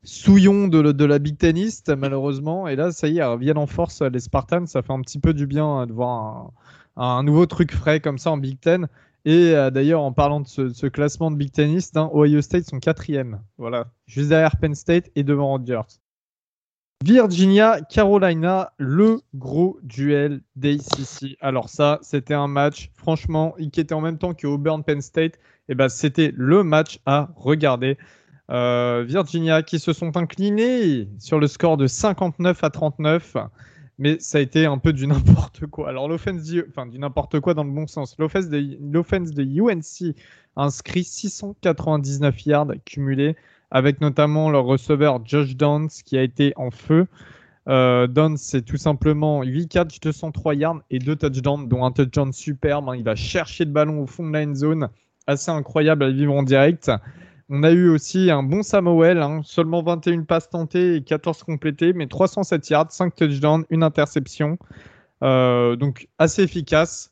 souillons de, de, la Big Ten East malheureusement. Et là ça y est, reviennent en force les Spartans. Ça fait un petit peu du bien hein, de voir un un nouveau truc frais comme ça en Big Ten. Et euh, d'ailleurs, en parlant de ce, classement de Big Tenist, hein, Ohio State sont quatrième. Voilà, juste derrière Penn State et devant Rogers. Virginia, Carolina, le gros duel d'ACC. Alors ça, c'était un match, franchement, qui était en même temps que Auburn Penn State. Et eh ben, c'était le match à regarder. Euh, Virginia qui se sont inclinés sur le score de 59 à 39 mais ça a été un peu du n'importe quoi. Alors l'offense, enfin du n'importe quoi dans le bon sens. L'offense de, de UNC a inscrit 699 yards cumulés, avec notamment leur receveur Josh Downs qui a été en feu. Euh, Downs, c'est tout simplement 8 catches, 203 yards et 2 touchdowns, dont un touchdown superbe. Hein. Il va chercher le ballon au fond de la zone. Assez incroyable à vivre en direct. On a eu aussi un bon Samuel, hein. seulement 21 passes tentées et 14 complétées, mais 307 yards, 5 touchdowns, une interception. Euh, donc assez efficace.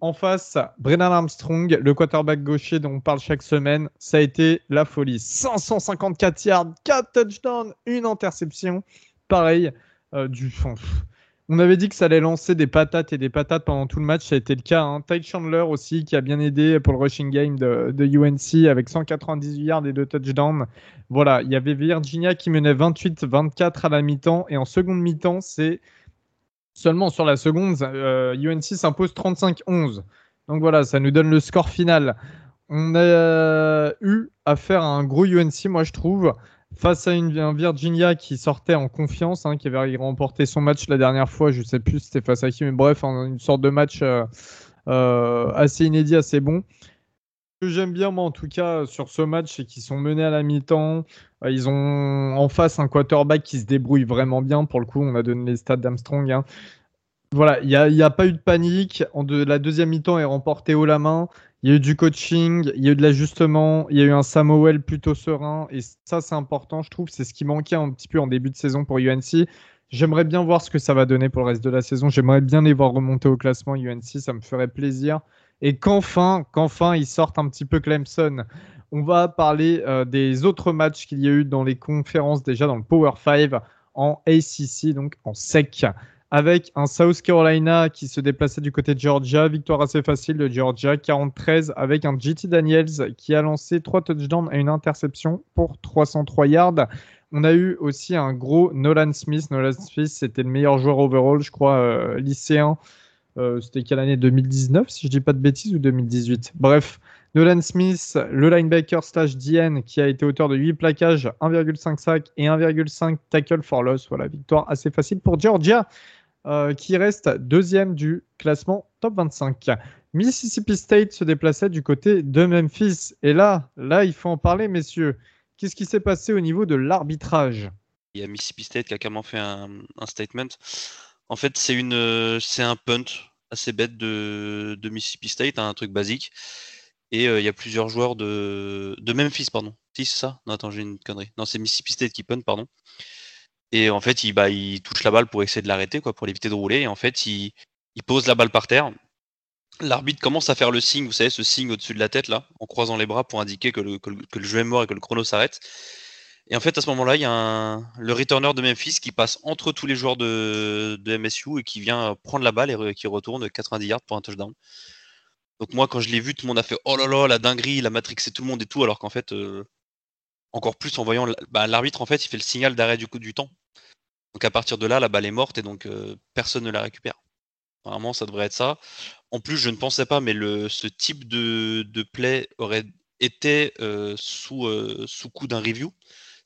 En face, Brennan Armstrong, le quarterback gaucher dont on parle chaque semaine, ça a été la folie. 554 yards, 4 touchdowns, une interception. Pareil, euh, du fond. On avait dit que ça allait lancer des patates et des patates pendant tout le match, ça a été le cas. Hein. Ty Chandler aussi, qui a bien aidé pour le rushing game de, UNC avec 198 yards et deux touchdowns. Voilà, il y avait Virginia qui menait 28-24 à la mi-temps et en seconde mi-temps, c'est seulement sur la seconde, UNC euh, s'impose 35-11. Donc voilà, ça nous donne le score final. On a eu affaire à un gros UNC, moi je trouve face à une, un Virginia qui sortait en confiance, hein, qui avait remporté son match la dernière fois, je ne sais plus c'était face à qui, mais bref, une sorte de match euh, euh, assez inédit, assez bon. Ce que j'aime bien, moi, en tout cas, sur ce match, c'est qu'ils sont menés à la mi-temps. Euh, ils ont en face un quarterback qui se débrouille vraiment bien. Pour le coup, on a donné les stats d'Armstrong. Hein. Voilà, il n'y a, pas eu de panique. La deuxième mi-temps est remportée haut la main. Il y a eu du coaching, il y a eu de l'ajustement, il y a eu un Samuel plutôt serein. Et ça, c'est important, je trouve. C'est ce qui manquait un petit peu en début de saison pour UNC. J'aimerais bien voir ce que ça va donner pour le reste de la saison. J'aimerais bien les voir remonter au classement UNC. Ça me ferait plaisir. Et qu'enfin, qu'enfin, ils sortent un petit peu Clemson. On va parler euh, des autres matchs qu'il y a eu dans les conférences, déjà dans le Power 5 en ACC, donc en SEC avec un South Carolina qui se déplaçait du côté de Georgia. Victoire assez facile de Georgia, 43, avec un JT Daniels qui a lancé 3 touchdowns et une interception pour 303 yards. On a eu aussi un gros Nolan Smith. Nolan Smith, c'était le meilleur joueur overall, je crois, euh, lycéen. Euh, c'était quelle année? 2019, si je dis pas de bêtises, ou 2018 Bref, Nolan Smith, le linebacker slash DN, qui a été auteur de 8 plaquages, 1,5 sac et 1,5 tackle for loss. Voilà, victoire assez facile pour Georgia. Euh, qui reste deuxième du classement top 25. Mississippi State se déplaçait du côté de Memphis. Et là, là, il faut en parler, messieurs. Qu'est-ce qui s'est passé au niveau de l'arbitrage? Il y a Mississippi State qui a carrément fait un, statement. En fait, c'est un punt assez bête de, Mississippi State, hein, un truc basique. Et euh, il y a plusieurs joueurs de, de Memphis, pardon. Si, c'est ça? Non, attends, j'ai une connerie. Non, c'est Mississippi State qui punt, pardon. Et en fait, il, bah, il touche la balle pour essayer de l'arrêter, quoi, pour l'éviter de rouler. Et en fait, il, pose la balle par terre. L'arbitre commence à faire le signe, vous savez, ce signe au-dessus de la tête, là, en croisant les bras pour indiquer que le, jeu est mort et que le chrono s'arrête. Et en fait, à ce moment-là, il y a le returner de Memphis qui passe entre tous les joueurs de, de MSU et qui vient prendre la balle et qui retourne 90 yards pour un touchdown. Donc moi, quand je l'ai vu, tout le monde a fait oh là là, la dinguerie, la Matrix et tout le monde et tout, alors qu'en fait, euh, encore plus en voyant bah, l'arbitre, en fait, il fait le signal d'arrêt du coup du temps. Donc à partir de là, la balle est morte et donc euh, personne ne la récupère. Vraiment, ça devrait être ça. En plus, je ne pensais pas, mais le, ce type de, de play aurait été euh, sous, sous coup d'un review.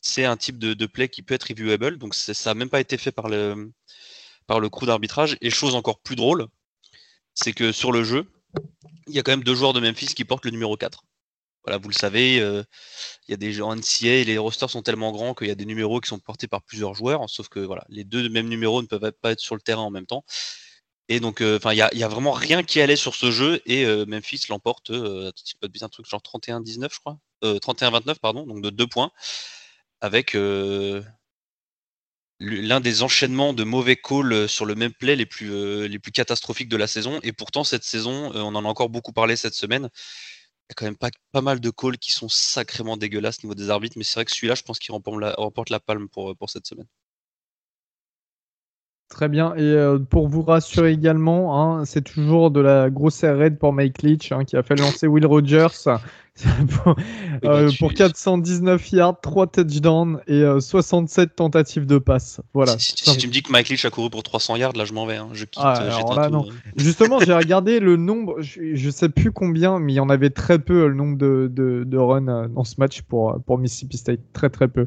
C'est un type de, de, play qui peut être reviewable, donc ça n'a même pas été fait par le, par le crew d'arbitrage. Et chose encore plus drôle, c'est que sur le jeu, il y a quand même deux joueurs de Memphis qui portent le numéro 4. Voilà, vous le savez, euh, il y a des gens NCA et les rosters sont tellement grands qu'il y a des numéros qui sont portés par plusieurs joueurs, sauf que voilà, les deux mêmes numéros ne peuvent pas être sur le terrain en même temps. Et donc, euh, il y a, vraiment rien qui allait sur ce jeu et euh, Memphis l'emporte, euh, un truc genre 31-19, je crois, 31-29, pardon, donc de deux points, avec l'un des enchaînements de mauvais calls sur le même play les plus, les plus catastrophiques de la saison. Et pourtant, cette saison, on en a encore beaucoup parlé cette semaine. Il y a quand même pas, mal de calls qui sont sacrément dégueulasses au niveau des arbitres. Mais c'est vrai que celui-là, je pense qu'il remporte la, palme pour, cette semaine. Très bien. Et pour vous rassurer également, hein, c'est toujours de la grosse raid pour Mike Leach hein, qui a fait lancer Will Rogers pour, euh, pour 419 yards, 3 touchdowns et 67 euh, tentatives de passe. Voilà. Si, tu me dis que Mike Leach a couru pour 300 yards, là je m'en vais. Hein. Je quitte. Ah, là, non. Justement, j'ai regardé le nombre, je, sais plus combien, mais il y en avait très peu euh, le nombre de, de, de runs dans ce match pour, pour Mississippi State. Très très peu.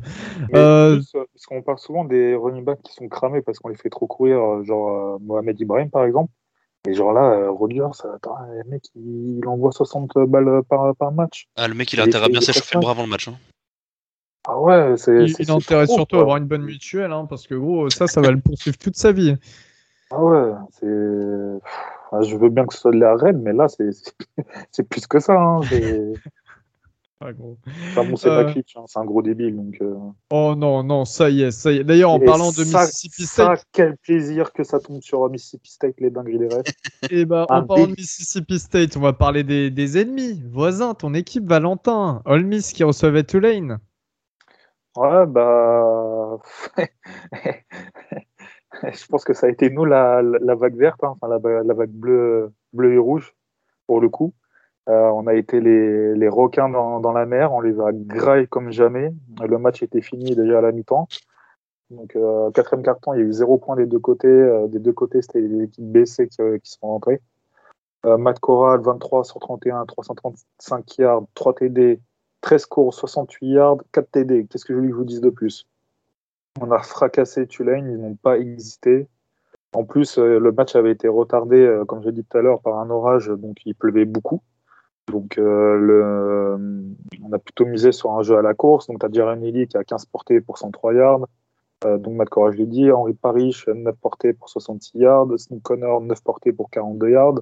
Euh... parce qu'on parle souvent des running backs qui sont cramés parce qu'on les fait trop courir, genre Mohamed Ibrahim par exemple. Et genre là, euh, Rodgers, le mec, il, envoie 60 balles par, par match. Ah, le mec, il a intérêt à bien s'échauffer le bras avant le match. Hein. Ah ouais, c'est. Il, a intérêt surtout à avoir une bonne mutuelle, hein, parce que gros, ça, ça va le poursuivre toute sa vie. Ah ouais, c'est. Ah, je veux bien que ce soit de la reine, mais là, c'est plus que ça. Hein, Gros. bon, c'est pas euh. hein, c'est un gros débile. Donc, euh. Oh non, non, ça y est, ça y est. D'ailleurs, en parlant de Mississippi State. Ça, quel plaisir que ça tombe sur Mississippi State, les dingueries des rêves. Et bah, en parlant de Mississippi State, on va parler des, des ennemis. Voisins, ton équipe, Valentin. All Miss qui recevait Tulane. Ouais, bah. Je pense que ça a été nous la, la vague verte, hein, enfin la, la vague bleue, bleue et rouge, pour le coup. Euh, on a été les, requins dans, la mer, on les a graillés comme jamais. Le match était fini déjà à la mi-temps. Donc, euh, quatrième carton, il y a eu zéro point des deux côtés. Euh, des deux côtés, c'était les équipes BC qui, qui sont rentrées. Matt Corral, 23 sur 31, 335 yards, 3 TD, 13 courses, 68 yards, 4 TD. Qu'est-ce que je voulais que vous dise de plus? On a fracassé Tulane, ils n'ont pas existé. En plus, le match avait été retardé, comme je l'ai dit tout à l'heure, par un orage, donc il pleuvait beaucoup. Donc, euh, le, on a plutôt misé sur un jeu à la course. Donc, tu as Jeremy Lee qui a 15 portées pour 103 yards. Euh, donc, Matt Corral, je l'ai dit. Henri Parrish, 9 portées pour 66 yards. Snoop Connor, 9 portées pour 42 yards.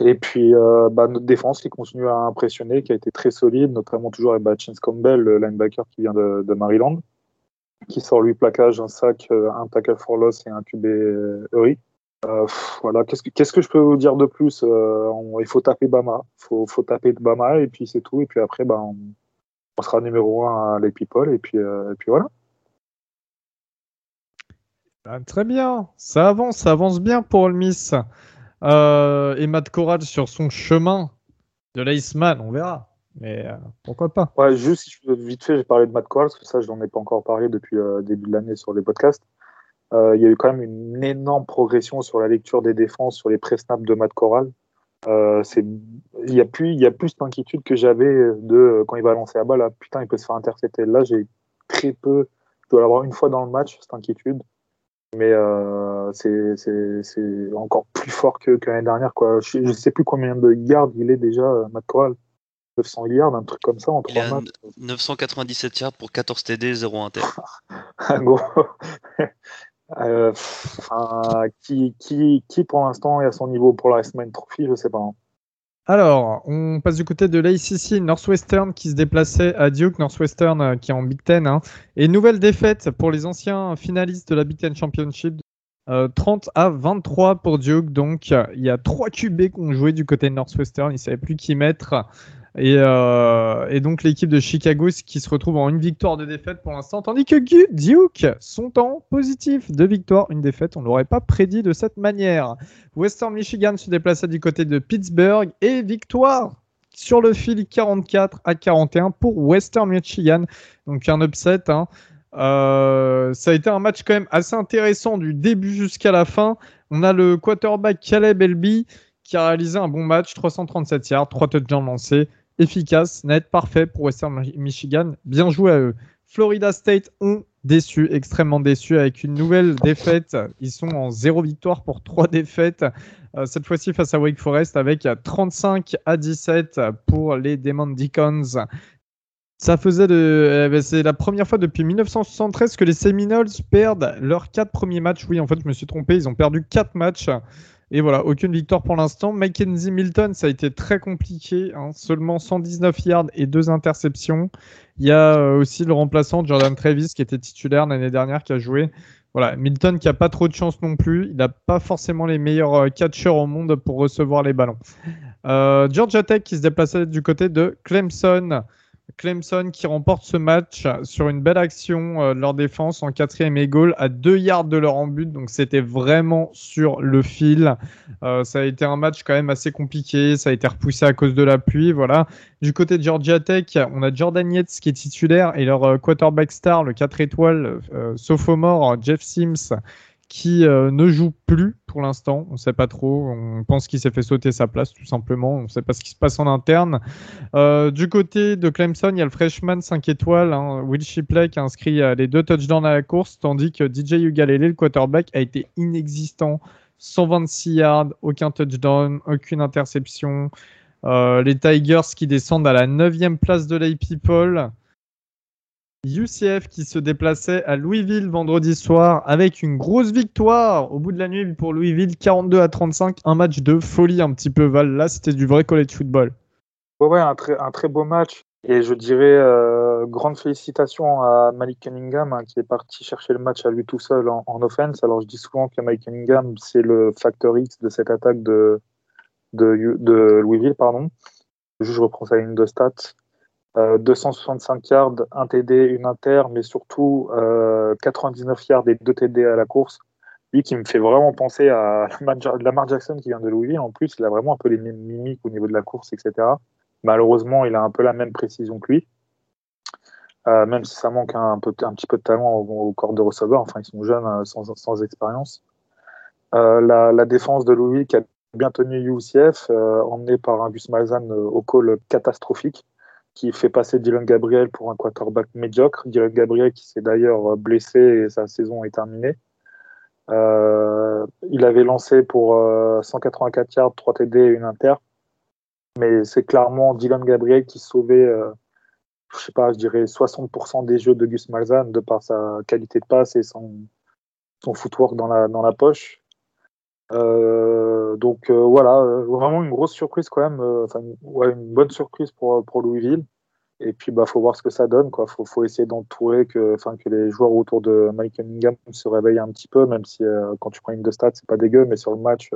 Et puis, euh, bah, notre défense qui continue à impressionner, qui a été très solide, notamment toujours avec Chance Campbell, le linebacker qui vient de, Maryland, qui sort lui plaquage, un sac, un tackle for loss et un QB Eury. Euh, voilà, qu'est-ce que, qu'est-ce que je peux vous dire de plus euh, Il faut taper Bama, il faut, faut, taper Bama et puis c'est tout. Et puis après, ben, on, sera numéro un à les people et puis, euh, et puis voilà. Ben, très bien, ça avance, ça avance bien pour le Miss. et Matt Corral sur son chemin de l'Iceman, on verra. Mais pourquoi pas Ouais, juste vite fait, j'ai parlé de Matt Corral parce que ça, je n'en ai pas encore parlé depuis le début de l'année sur les podcasts. Euh, il y a eu quand même une énorme progression sur la lecture des défenses, sur les pré-snaps de Matt Corral. Euh, il y a plus, il y a plus d'inquiétude que j'avais de euh, quand il va lancer la balle. Là, putain, il peut se faire intercepter. Là, j'ai très peu. Je dois l'avoir une fois dans le match cette inquiétude, mais euh, c'est encore plus fort que, que l'année dernière. Quoi. Je ne sais plus combien de yards il est déjà, Matt Corral. 900 yards, un truc comme ça en trois matchs. 997 yards pour 14 TD, 0 inter. gros. Euh, qui, qui, qui, pour l'instant est à son niveau pour la semaine Trophy, je sais pas. Hein. Alors, on passe du côté de l'ACC, Northwestern qui se déplaçait à Duke, Northwestern euh, qui est en Big Ten. Hein. Et nouvelle défaite pour les anciens finalistes de la Big Ten Championship. 30 euh, à 23 pour Duke. Donc, il y a trois QB qui ont joué du côté de Northwestern. Ils ne savaient plus qui mettre. Et, euh, et donc l'équipe de Chicago qui se retrouve en une victoire de défaite pour l'instant, tandis que Duke sont en positif de victoire, une défaite. On ne l'aurait pas prédit de cette manière. Western Michigan se déplaçait du côté de Pittsburgh et victoire sur le fil 44 à 41 pour Western Michigan. Donc un upset. hein. Euh, ça a été un match quand même assez intéressant du début jusqu'à la fin. On a le quarterback Caleb Elby qui a réalisé un bon match, 337 yards, 3 touchdowns lancés, efficace, net, parfait pour Western Mi- Michigan. Bien joué à eux. Florida State ont déçu, extrêmement déçu avec une nouvelle défaite. Ils sont en zéro victoire pour trois défaites. Euh, cette fois-ci face à Wake Forest avec euh, 35 à 17 pour les Demon Deacons. Ça faisait de. eh ben, c'est la première fois depuis 1973 que les Seminoles perdent leurs quatre premiers matchs. Oui, en fait, je me suis trompé. Ils ont perdu quatre matchs. Et voilà, aucune victoire pour l'instant. Mackenzie Milton, ça a été très compliqué. hein. Seulement 119 yards et deux interceptions. Il y a euh, aussi le remplaçant Jordan Travis qui était titulaire l'année dernière qui a joué. Voilà, Milton qui a pas trop de chance non plus. Il n'a pas forcément les meilleurs euh, catcheurs au monde pour recevoir les ballons. Euh, Georgia Tech qui se déplaçait du côté de Clemson. Clemson qui remporte ce match sur une belle action euh, de leur défense en quatrième et à deux yards de leur en but. Donc c'était vraiment sur le fil. Euh, ça a été un match quand même assez compliqué. Ça a été repoussé à cause de la pluie. Voilà. Du côté de Georgia Tech, on a Jordan Yates qui est titulaire et leur euh, quarterback star, le 4 étoiles sophomore Jeff Sims, qui euh, ne joue plus pour l'instant. On ne sait pas trop. On pense qu'il s'est fait sauter sa place tout simplement. On ne sait pas ce qui se passe en interne. Euh, du côté de Clemson, il y a le freshman 5 étoiles, hein, Will Shipley, qui a inscrit les deux touchdowns à la course, tandis que DJ Ugalele, le quarterback, a été inexistant. 126 yards, aucun touchdown, aucune interception. Euh, les Tigers qui descendent à la 9 place de l'AP People. UCF qui se déplaçait à Louisville vendredi soir avec une grosse victoire au bout de la nuit pour Louisville, 42 à 35, un match de folie un petit peu Val. Là, c'était du vrai college football. Ouais, un très, un très beau match. Et je dirais euh, grande félicitations à Malik Cunningham hein, qui est parti chercher le match à lui tout seul en, en offense. Alors je dis souvent que Malik Cunningham c'est le facteur X de cette attaque de, de, de Louisville. Pardon. Je reprends sa ligne de stats. Euh, 265 yards, un TD, une inter, mais surtout euh, 99 yards et 2 TD à la course. Lui qui me fait vraiment penser à Lamar Jackson qui vient de Louisville. En plus, il a vraiment un peu les mêmes mimiques au niveau de la course, etc. Malheureusement, il a un peu la même précision que lui. Euh, même si ça manque un, petit peu de talent au, corps de receveur. Enfin, ils sont jeunes euh, sans, expérience. Euh, la, défense de Louis qui a bien tenu UCF, euh, emmené par un Gus Malzahn euh, au call catastrophique, qui fait passer Dylan Gabriel pour un quarterback médiocre. Dylan Gabriel qui s'est d'ailleurs blessé et sa saison est terminée. Euh, il avait lancé pour 184 yards, 3 TD et une inter mais c'est clairement Dylan Gabriel qui sauvait, euh, je sais pas, je dirais 60% des jeux de Gus de par sa qualité de passe et son, son footwork dans la, dans la poche. Euh, donc euh, voilà, vraiment une grosse surprise quand même, ouais, une bonne surprise pour, pour Louisville. Et puis bah faut voir ce que ça donne quoi. Faut, faut essayer d'entourer que, enfin que les joueurs autour de Mike Cunningham se réveillent un petit peu, même si quand tu prends une de stats c'est pas dégueu, mais sur le match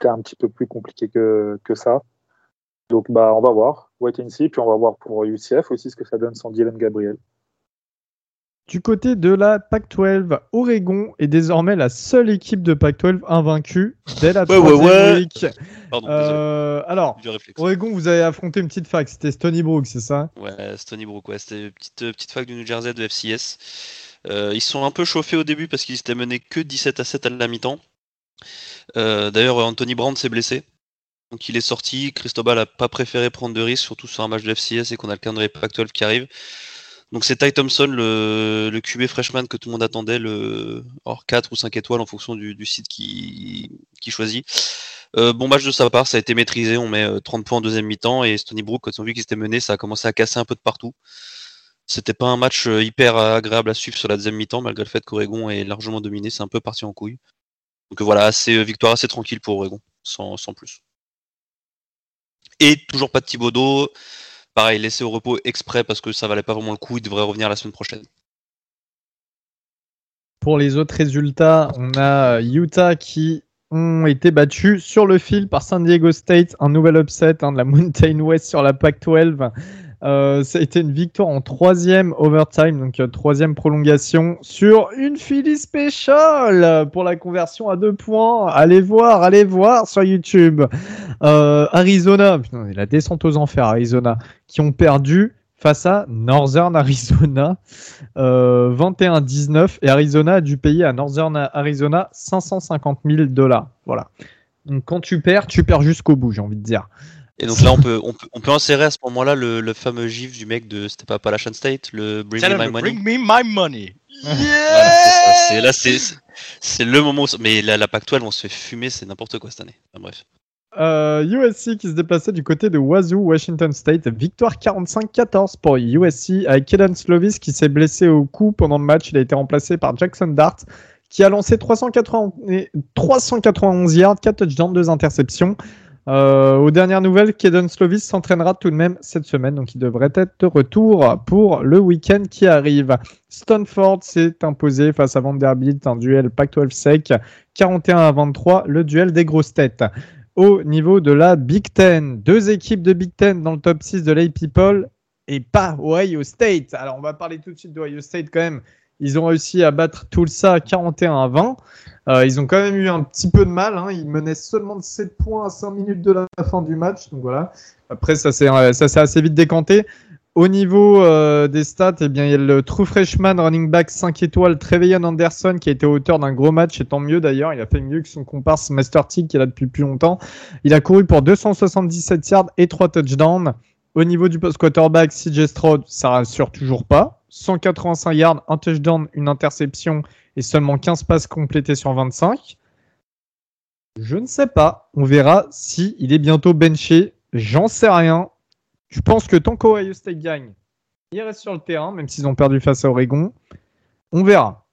c'est un petit peu plus compliqué que, que ça. Donc, bah, on va voir. Wait and see. Puis, on va voir pour UCF aussi ce que ça donne sans Dylan Gabriel. Du côté de la Pac-12, Oregon est désormais la seule équipe de Pac-12 invaincue dès la ouais, troisième ouais, ouais. week. Pardon, euh, alors, Oregon, vous avez affronté une petite fac. C'était Stony Brook, c'est ça? Ouais, Stony Brook. Ouais, c'était une petite, petite fac du New Jersey de FCS. Euh, ils sont un peu chauffés au début parce qu'ils étaient menés que 17 à 7 à la mi-temps. Euh, D'ailleurs, Anthony Brand s'est blessé. Donc il est sorti, Cristobal a pas préféré prendre de risques, surtout sur un match de FCS et qu'on a le calendrier Pac-12 qui arrive. Donc c'est Ty Thompson, le, le QB freshman que tout le monde attendait, le hors 4 ou 5 étoiles en fonction du, du site qui, qui choisit. Euh, bon match de sa part, ça a été maîtrisé, on met 30 points en deuxième mi-temps et Stony Brook, quand ils ont vu qu'ils étaient menés, ça a commencé à casser un peu de partout. C'était pas un match hyper agréable à suivre sur la deuxième mi-temps, malgré le fait qu'Oregon est largement dominé, c'est un peu parti en couille. Donc voilà, assez, victoire assez tranquille pour Oregon, sans, sans plus. Et toujours pas de Thibodeau. Pareil, laissé au repos exprès parce que ça valait pas vraiment le coup. Il devrait revenir la semaine prochaine. Pour les autres résultats, on a Utah qui ont été battus sur le fil par San Diego State, un nouvel upset hein, de la Mountain West sur la Pac-12. Euh, ça a été une victoire en troisième overtime, donc euh, troisième prolongation sur une Philly Special pour la conversion à deux points. Allez voir, allez voir sur YouTube. Euh, Arizona, la descente aux enfers, Arizona, qui ont perdu face à Northern Arizona 21-19 et Arizona a dû payer à Northern Arizona 550 000 dollars. Voilà. Donc quand tu perds, tu perds jusqu'au bout, j'ai envie de dire. Et donc là, on peut, on peut, on peut insérer à ce moment-là le, le fameux gif du mec de, c'était pas Appalachian State, le Bring Me My Money. Bring me my money. Voilà, c'est ça. C'est- là, c'est, c'est le moment où, mais la, la Pac-12, on se fait fumer, c'est n'importe quoi cette année. Enfin, bref. Euh, USC qui se déplaçait du côté de Wazoo, Washington State. Victoire 45-14 pour USC avec Kellen Slovis qui s'est blessé au cou pendant le match. Il a été remplacé par Jackson Dart qui a lancé 380 et 391 yards, 4 touchdowns, 2 interceptions. Euh, aux dernières nouvelles, Kaden Slovis s'entraînera tout de même cette semaine, donc il devrait être de retour pour le week-end qui arrive. Stanford s'est imposé face à Vanderbilt, un duel Pac-12 sec, 41 à 23, le duel des grosses têtes. Au niveau de la Big Ten, deux équipes de Big Ten dans le top 6 de l'A People et pas Ohio State. Alors on va parler tout de suite d'Ohio State quand même. Ils ont réussi à battre Tulsa 41 à 20. Euh, ils ont quand même eu un petit peu de mal. Hein. Ils menaient seulement de 7 points à 5 minutes de la fin du match. Donc voilà. Après, ça s'est euh, assez vite décanté. Au niveau euh, des stats, eh bien, il y a le true freshman running back 5 étoiles, Trevelyan Anderson, qui a été auteur d'un gros match, et tant mieux d'ailleurs. Il a fait mieux que son comparse Master T, qui est là depuis plus longtemps. Il a couru pour 277 yards et 3 touchdowns. Au niveau du post quarterback, CJ Stroud, ça rassure toujours pas. 185 yards, un touchdown, une interception et seulement 15 passes complétées sur 25. Je ne sais pas. On verra si il est bientôt benché. J'en sais rien. Je pense que tant qu'Ohio State gagne, il reste sur le terrain, même s'ils ont perdu face à Oregon. On verra.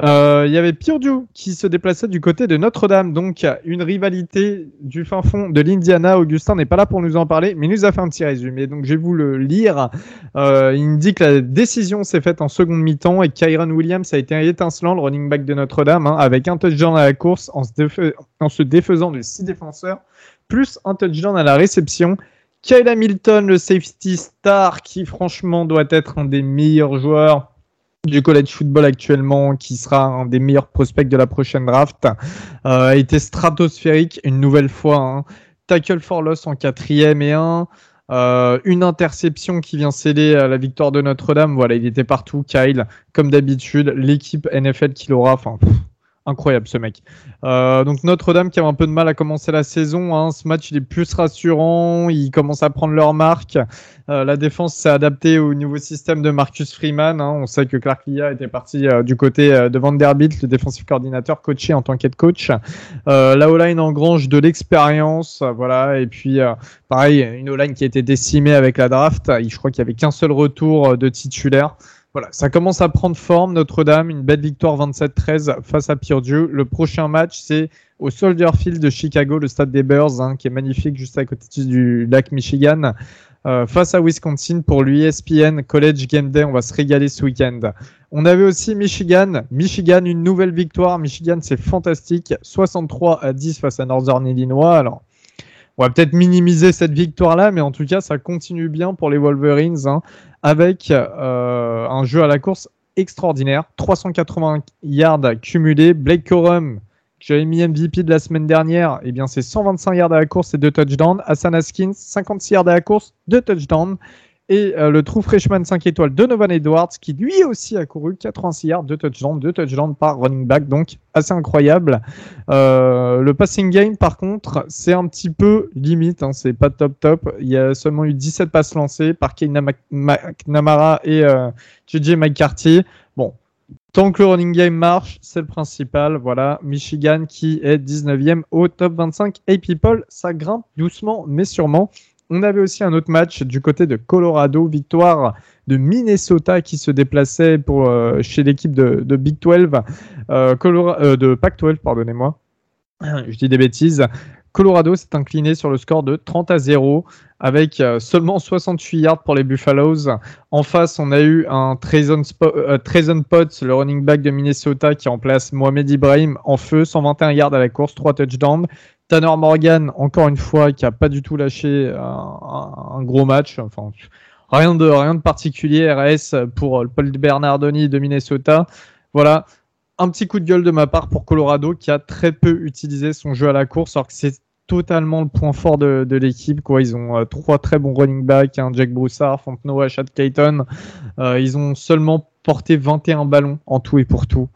Euh, Il y avait Purdue qui se déplaçait du côté de Notre-Dame, donc une rivalité du fin fond de l'Indiana. Augustin n'est pas là pour nous en parler, mais il nous a fait un petit résumé, donc je vais vous le lire. Euh, il me dit que la décision s'est faite en seconde mi-temps et Kyron Williams a été étincelant, le running back de Notre-Dame, hein, avec un touchdown à la course en se, défaisant de six défenseurs, plus un touchdown à la réception. Kyle Hamilton, le safety star, qui franchement doit être un des meilleurs joueurs du college football actuellement, qui sera un des meilleurs prospects de la prochaine draft, euh, a été stratosphérique une nouvelle fois. hein. Tackle for loss en quatrième et un. Euh, une interception qui vient sceller euh, la victoire de Notre-Dame. Voilà, il était partout, Kyle, comme d'habitude. L'équipe NFL qu'il aura, enfin, incroyable ce mec. Euh, donc Notre-Dame qui avait un peu de mal à commencer la saison. hein. Ce match, il est plus rassurant. Ils commencent à prendre leur marque. Euh, la défense s'est adaptée au nouveau système de Marcus Freeman. hein. On sait que Clark Lia était parti euh, du côté euh, de Vanderbilt, le défensif coordinateur, coaché en tant qu'head coach. Euh, la O-line engrange de l'expérience. voilà. Et puis, pareil, une O-line qui a été décimée avec la draft. Je crois qu'il y avait qu'un seul retour de titulaire. Voilà, ça commence à prendre forme. Notre-Dame, une belle victoire 27-13 face à Purdue. Le prochain match, c'est au Soldier Field de Chicago, le stade des Bears, hein, qui est magnifique juste à côté du lac Michigan, euh, face à Wisconsin pour l'USPN College Game Day. On va se régaler ce week-end. On avait aussi Michigan. Michigan, une nouvelle victoire. Michigan, c'est fantastique. 63 à 10 face à Northern Illinois. Alors, on va peut-être minimiser cette victoire-là, mais en tout cas, ça continue bien pour les Wolverines, hein, avec euh, un jeu à la course extraordinaire. 380 yards cumulés. Blake Corum, que j'avais mis MVP de la semaine dernière, eh bien, c'est 125 yards à la course et 2 touchdowns. Hassan Haskins, 56 yards à la course, 2 touchdowns. Et euh, le true freshman 5 étoiles Donovan Edwards, qui lui aussi a couru 86 yards, 2 touchdowns, 2 touchdowns par running back, donc assez incroyable. Euh, le passing game, par contre, c'est un petit peu limite, hein, c'est pas top top. Il y a seulement eu 17 passes lancées par Kane McNamara et euh, JJ McCarthy. Bon, tant que le running game marche, c'est le principal. Voilà, Michigan qui est 19e au top 25. Et People, ça grimpe doucement mais sûrement. On avait aussi un autre match du côté de Colorado, victoire de Minnesota qui se déplaçait euh, chez l'équipe de, Big 12, euh, euh, de Pac 12, pardonnez-moi. Je dis des bêtises. Colorado s'est incliné sur le score de 30 à 0 avec seulement 68 yards pour les Buffaloes. En face, on a eu un Treson, euh, Potts, le running back de Minnesota, qui remplace Mohamed Ibrahim en feu, 121 yards à la course, 3 touchdowns. Tanner Morgan, encore une fois, qui a pas du tout lâché un, gros match. Enfin, rien de, rien de particulier, RS pour Paul Bernardoni de Minnesota. Voilà, un petit coup de gueule de ma part pour Colorado qui a très peu utilisé son jeu à la course alors que c'est totalement le point fort de, l'équipe. Quoi. Ils ont euh, trois très bons running backs, hein, Jack Broussard, Fontenoy, Chad Cayton. Euh, ils ont seulement porté 21 ballons en tout et pour tout.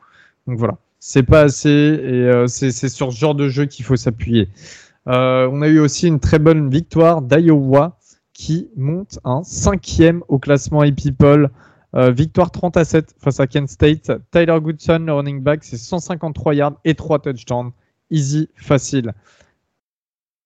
Donc voilà, c'est pas assez et euh, c'est sur ce genre de jeu qu'il faut s'appuyer. on a eu aussi une très bonne victoire d'Iowa qui monte un cinquième au classement A-People. victoire 30 à 7 face à Kent State. Tyler Goodson, le running back, c'est 153 yards et 3 touchdowns. Easy, facile.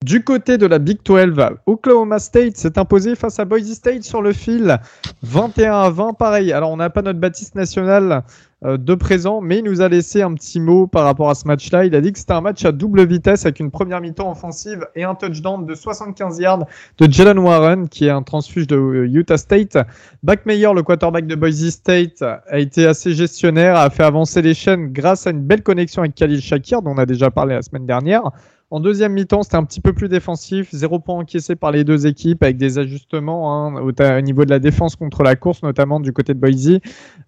Du côté de la Big 12, Oklahoma State s'est imposé face à Boise State sur le fil. 21 à 20, pareil. Alors, on n'a pas notre Baptiste national euh, de présent, mais il nous a laissé un petit mot par rapport à ce match-là. Il a dit que c'était un match à double vitesse avec une première mi-temps offensive et un touchdown de 75 yards de Jalen Warren, qui est un transfuge de euh, Utah State. Backmeyer, le quarterback de Boise State, a été assez gestionnaire, a fait avancer les chaînes grâce à une belle connexion avec Khalil Shakir, dont on a déjà parlé la semaine dernière. En deuxième mi-temps, c'était un petit peu plus défensif. Zéro point encaissé par les deux équipes avec des ajustements hein, au, niveau de la défense contre la course, notamment du côté de Boise.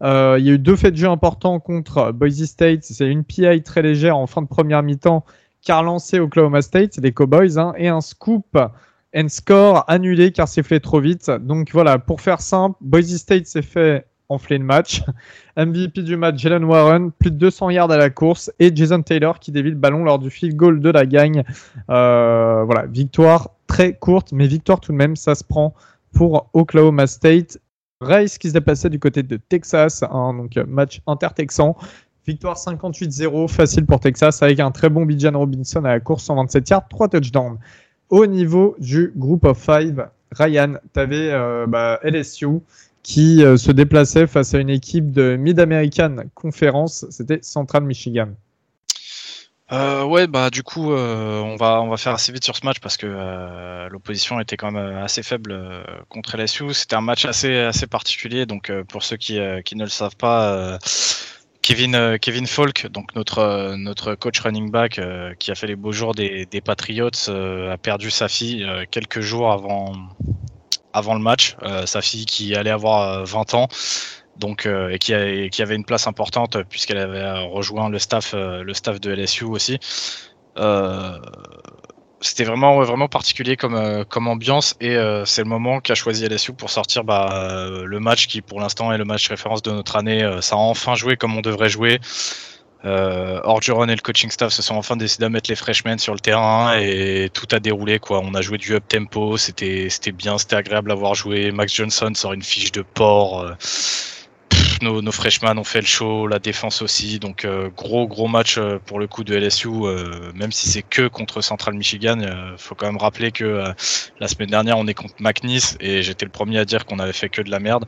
Euh, il y a eu deux faits de jeu importants contre Boise State. C'est une PI très légère en fin de première mi-temps car lancé Oklahoma State, les Cowboys, hein, et un scoop and score annulé car fait trop vite. Donc voilà, pour faire simple, Boise State s'est fait enfler le match. MVP du match, Jalen Warren, plus de 200 yards à la course et Jason Taylor qui dévie le ballon lors du field goal de la gagne. Euh, voilà, victoire très courte, mais victoire tout de même, ça se prend pour Oklahoma State. Rice qui se déplaçait du côté de Texas, hein, donc match inter-texan. Victoire 58-0, facile pour Texas, avec un très bon Bijan Robinson à la course, 127 yards, 3 touchdowns. Au niveau du group of five, Ryan, tu euh, bah, LSU qui euh, se déplaçait face à une équipe de Mid-American Conference. C'était Central Michigan. Euh, ouais, bah du coup, euh, on va on va faire assez vite sur ce match parce que l'opposition était quand même assez faible contre LSU. C'était un match assez assez particulier. Donc pour ceux qui, qui ne le savent pas, Kevin Kevin Falk, donc notre notre coach running back qui a fait les beaux jours des, des Patriots, a perdu sa fille quelques jours avant avant le match, euh, sa fille qui allait avoir 20 euh, ans. Donc, euh, et qui, avait une place importante puisqu'elle avait rejoint le staff, le staff de LSU aussi. c'était vraiment, vraiment particulier comme, comme ambiance et c'est le moment qu'a choisi LSU pour sortir bah, le match qui pour l'instant est le match référence de notre année. ça a enfin joué comme on devrait jouer. Euh, Orgeron et le coaching staff se sont enfin décidés à mettre les freshmen sur le terrain et tout a déroulé quoi. On a joué du up tempo, c'était c'était bien, c'était agréable à voir jouer. Max Johnson sort une fiche de port. Euh, nos, nos, freshmen ont fait le show, la défense aussi. Donc euh, gros gros match euh, pour le coup de LSU, même si c'est que contre Central Michigan. faut quand même rappeler que la semaine dernière on est contre McNeese et j'étais le premier à dire qu'on avait fait que de la merde.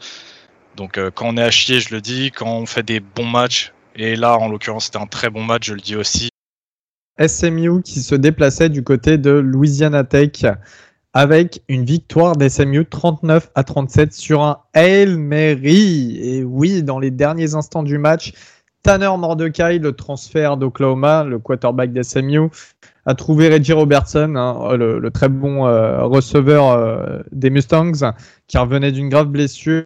Donc quand on est à chier, je le dis. Quand on fait des bons matchs, et là, en l'occurrence, c'était un très bon match, je le dis aussi. SMU qui se déplaçait du côté de Louisiana Tech avec une victoire d'SMU 39 à 37 sur un Hail Mary. Et oui, dans les derniers instants du match, Tanner Mordecai, le transfert d'Oklahoma, le quarterback d'SMU, a trouvé Reggie Robertson, hein, le, très bon euh, receveur euh, des Mustangs, qui revenait d'une grave blessure.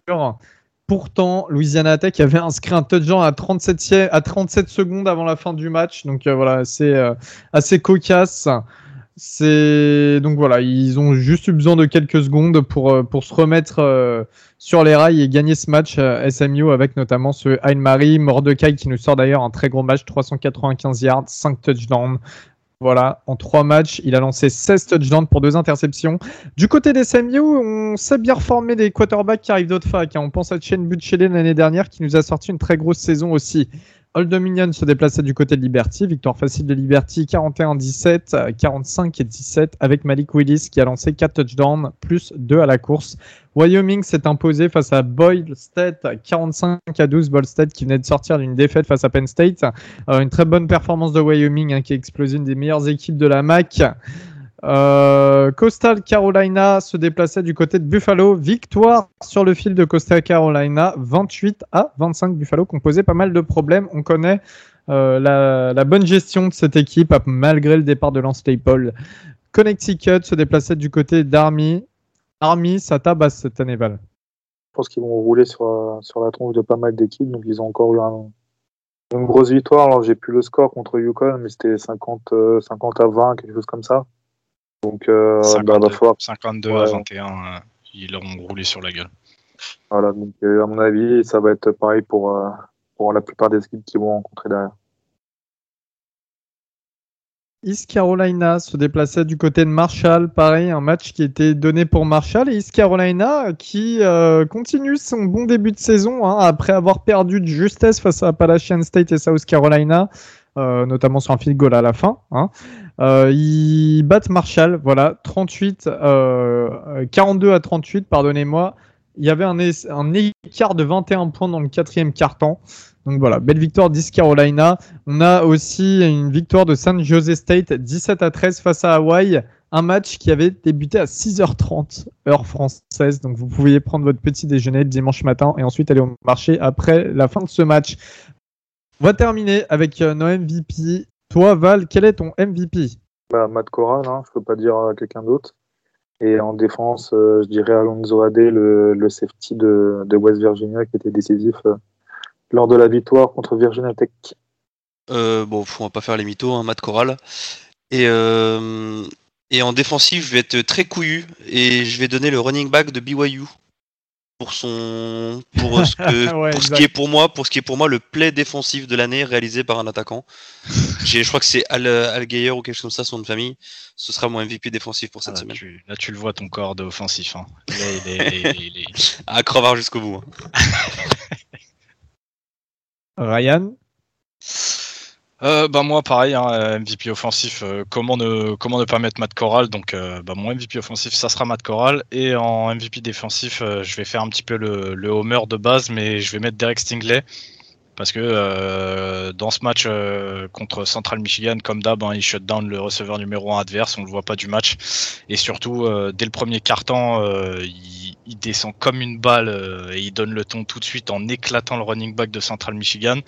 Pourtant, Louisiana Tech avait inscrit un touchdown à 37, à 37 secondes avant la fin du match. Donc euh, voilà, c'est euh, assez cocasse. Donc voilà, ils ont juste eu besoin de quelques secondes pour, euh, se remettre sur les rails et gagner ce match SMU avec notamment ce Marie Mordecai qui nous sort d'ailleurs un très gros match, 395 yards, 5 touchdowns. Voilà, en trois matchs, il a lancé 16 touchdowns pour deux interceptions. Du côté des SMU, on sait bien reformer des quarterbacks qui arrivent d'autres facs. Hein. On pense à Chen Butchele l'année dernière qui nous a sorti une très grosse saison aussi. Old Dominion se déplaçait du côté de Liberty. Victoire facile de Liberty 41-17, 45 et 17 avec Malik Willis qui a lancé 4 touchdowns plus 2 à la course. Wyoming s'est imposé face à Boyle State 45 à 12. Boyle State qui venait de sortir d'une défaite face à Penn State. Euh, une très bonne performance de Wyoming hein, qui a explosé une des meilleures équipes de la MAC. Euh, Coastal Carolina se déplaçait du côté de Buffalo. Victoire sur le fil de Coastal Carolina, 28 à 25 Buffalo, posé pas mal de problèmes. On connaît euh, la, la bonne gestion de cette équipe malgré le départ de Lance Staple. Connecticut se déplaçait du côté d'Army. Army, ça tabasse cette année, Val. Je pense qu'ils vont rouler sur, sur la tronche de pas mal d'équipes, donc ils ont encore eu un, une grosse victoire. Alors j'ai plus le score contre Yukon, mais c'était 50, 50 euh, à 20, quelque chose comme ça. Donc, euh, 52, bah, falloir... 52 ouais. à 21, euh, ils auront roulé sur la gueule. Voilà, donc euh, à mon avis, ça va être pareil pour, euh, pour la plupart des équipes qui vont rencontrer derrière. East Carolina se déplaçait du côté de Marshall. Pareil, un match qui était donné pour Marshall. Et East Carolina qui euh, continue son bon début de saison hein, après avoir perdu de justesse face à Appalachian State et South Carolina, euh, notamment sur un field goal à la fin. Hein. Euh, ils battent Marshall, voilà, 38, 42 à 38, pardonnez-moi. Il y avait un, un, écart de 21 points dans le quatrième quart-temps. Donc voilà, belle victoire d'East Carolina. On a aussi une victoire de San Jose State 17 à 13 face à Hawaii. Un match qui avait débuté à 6h30 heure française. Donc vous pouviez prendre votre petit déjeuner dimanche matin et ensuite aller au marché après la fin de ce match. On va terminer avec euh, nos MVP. Toi, Val, quel est ton MVP bah, Matt Corral, hein, je ne peux pas dire quelqu'un d'autre. Et en défense, euh, je dirais Alonso Ade, le, safety de, West Virginia, qui était décisif euh, lors de la victoire contre Virginia Tech euh, Bon, on va pas faire les mythos, hein, Matt Corral. Et, euh, et en défensif, je vais être très couillu et je vais donner le running back de BYU pour son pour ce, que, ouais, pour ce qui est pour moi pour ce qui est pour moi le play défensif de l'année réalisé par un attaquant. J'ai je crois que c'est Al, Al Geyer ou quelque chose comme ça son de famille. Ce sera mon MVP défensif pour cette ah, semaine. Tu, là tu le vois ton corps de offensif. Hein. Là, il est, il est, il est... à crevard jusqu'au bout. Hein. Ryan euh, bah moi pareil, hein, MVP offensif, euh, comment, ne, comment ne pas mettre Matt Corral? Donc euh, bah, mon MVP offensif ça sera Matt Corral. Et en MVP défensif euh, je vais faire un petit peu le, le, homer de base mais je vais mettre Derek Stingley parce que euh, dans ce match contre Central Michigan comme d'hab hein, il shut down le receveur numéro 1 adverse, on le voit pas du match et surtout dès le premier quart-temps il, il, descend comme une balle et il donne le ton tout de suite en éclatant le running back de Central Michigan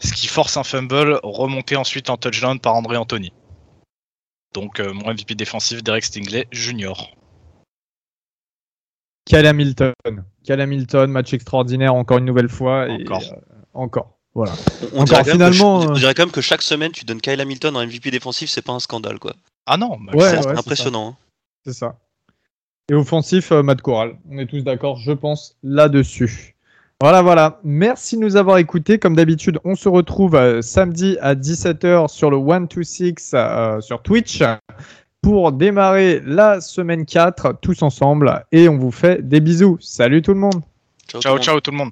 ce qui force un fumble remonté ensuite en touchdown par André Anthony. Donc euh, mon MVP défensif, Derek Stingley Junior. Cal Hamilton. Cal Hamilton, match extraordinaire encore une nouvelle fois. Encore. Et, euh, encore. Voilà. On, dirait finalement, que, on dirait quand même que chaque semaine tu donnes Kyle Hamilton en MVP défensif, c'est pas un scandale quoi. Ah non, bah, ouais, c'est ouais, impressionnant. C'est ça. Et offensif, euh, Matt Corral. On est tous d'accord, je pense, là-dessus. Voilà, voilà. Merci de nous avoir écoutés. Comme d'habitude, on se retrouve euh, samedi à 17h sur le 126 euh, sur Twitch pour démarrer la semaine 4 tous ensemble. Et on vous fait des bisous. Salut tout le monde. Ciao, ciao, ciao tout le monde.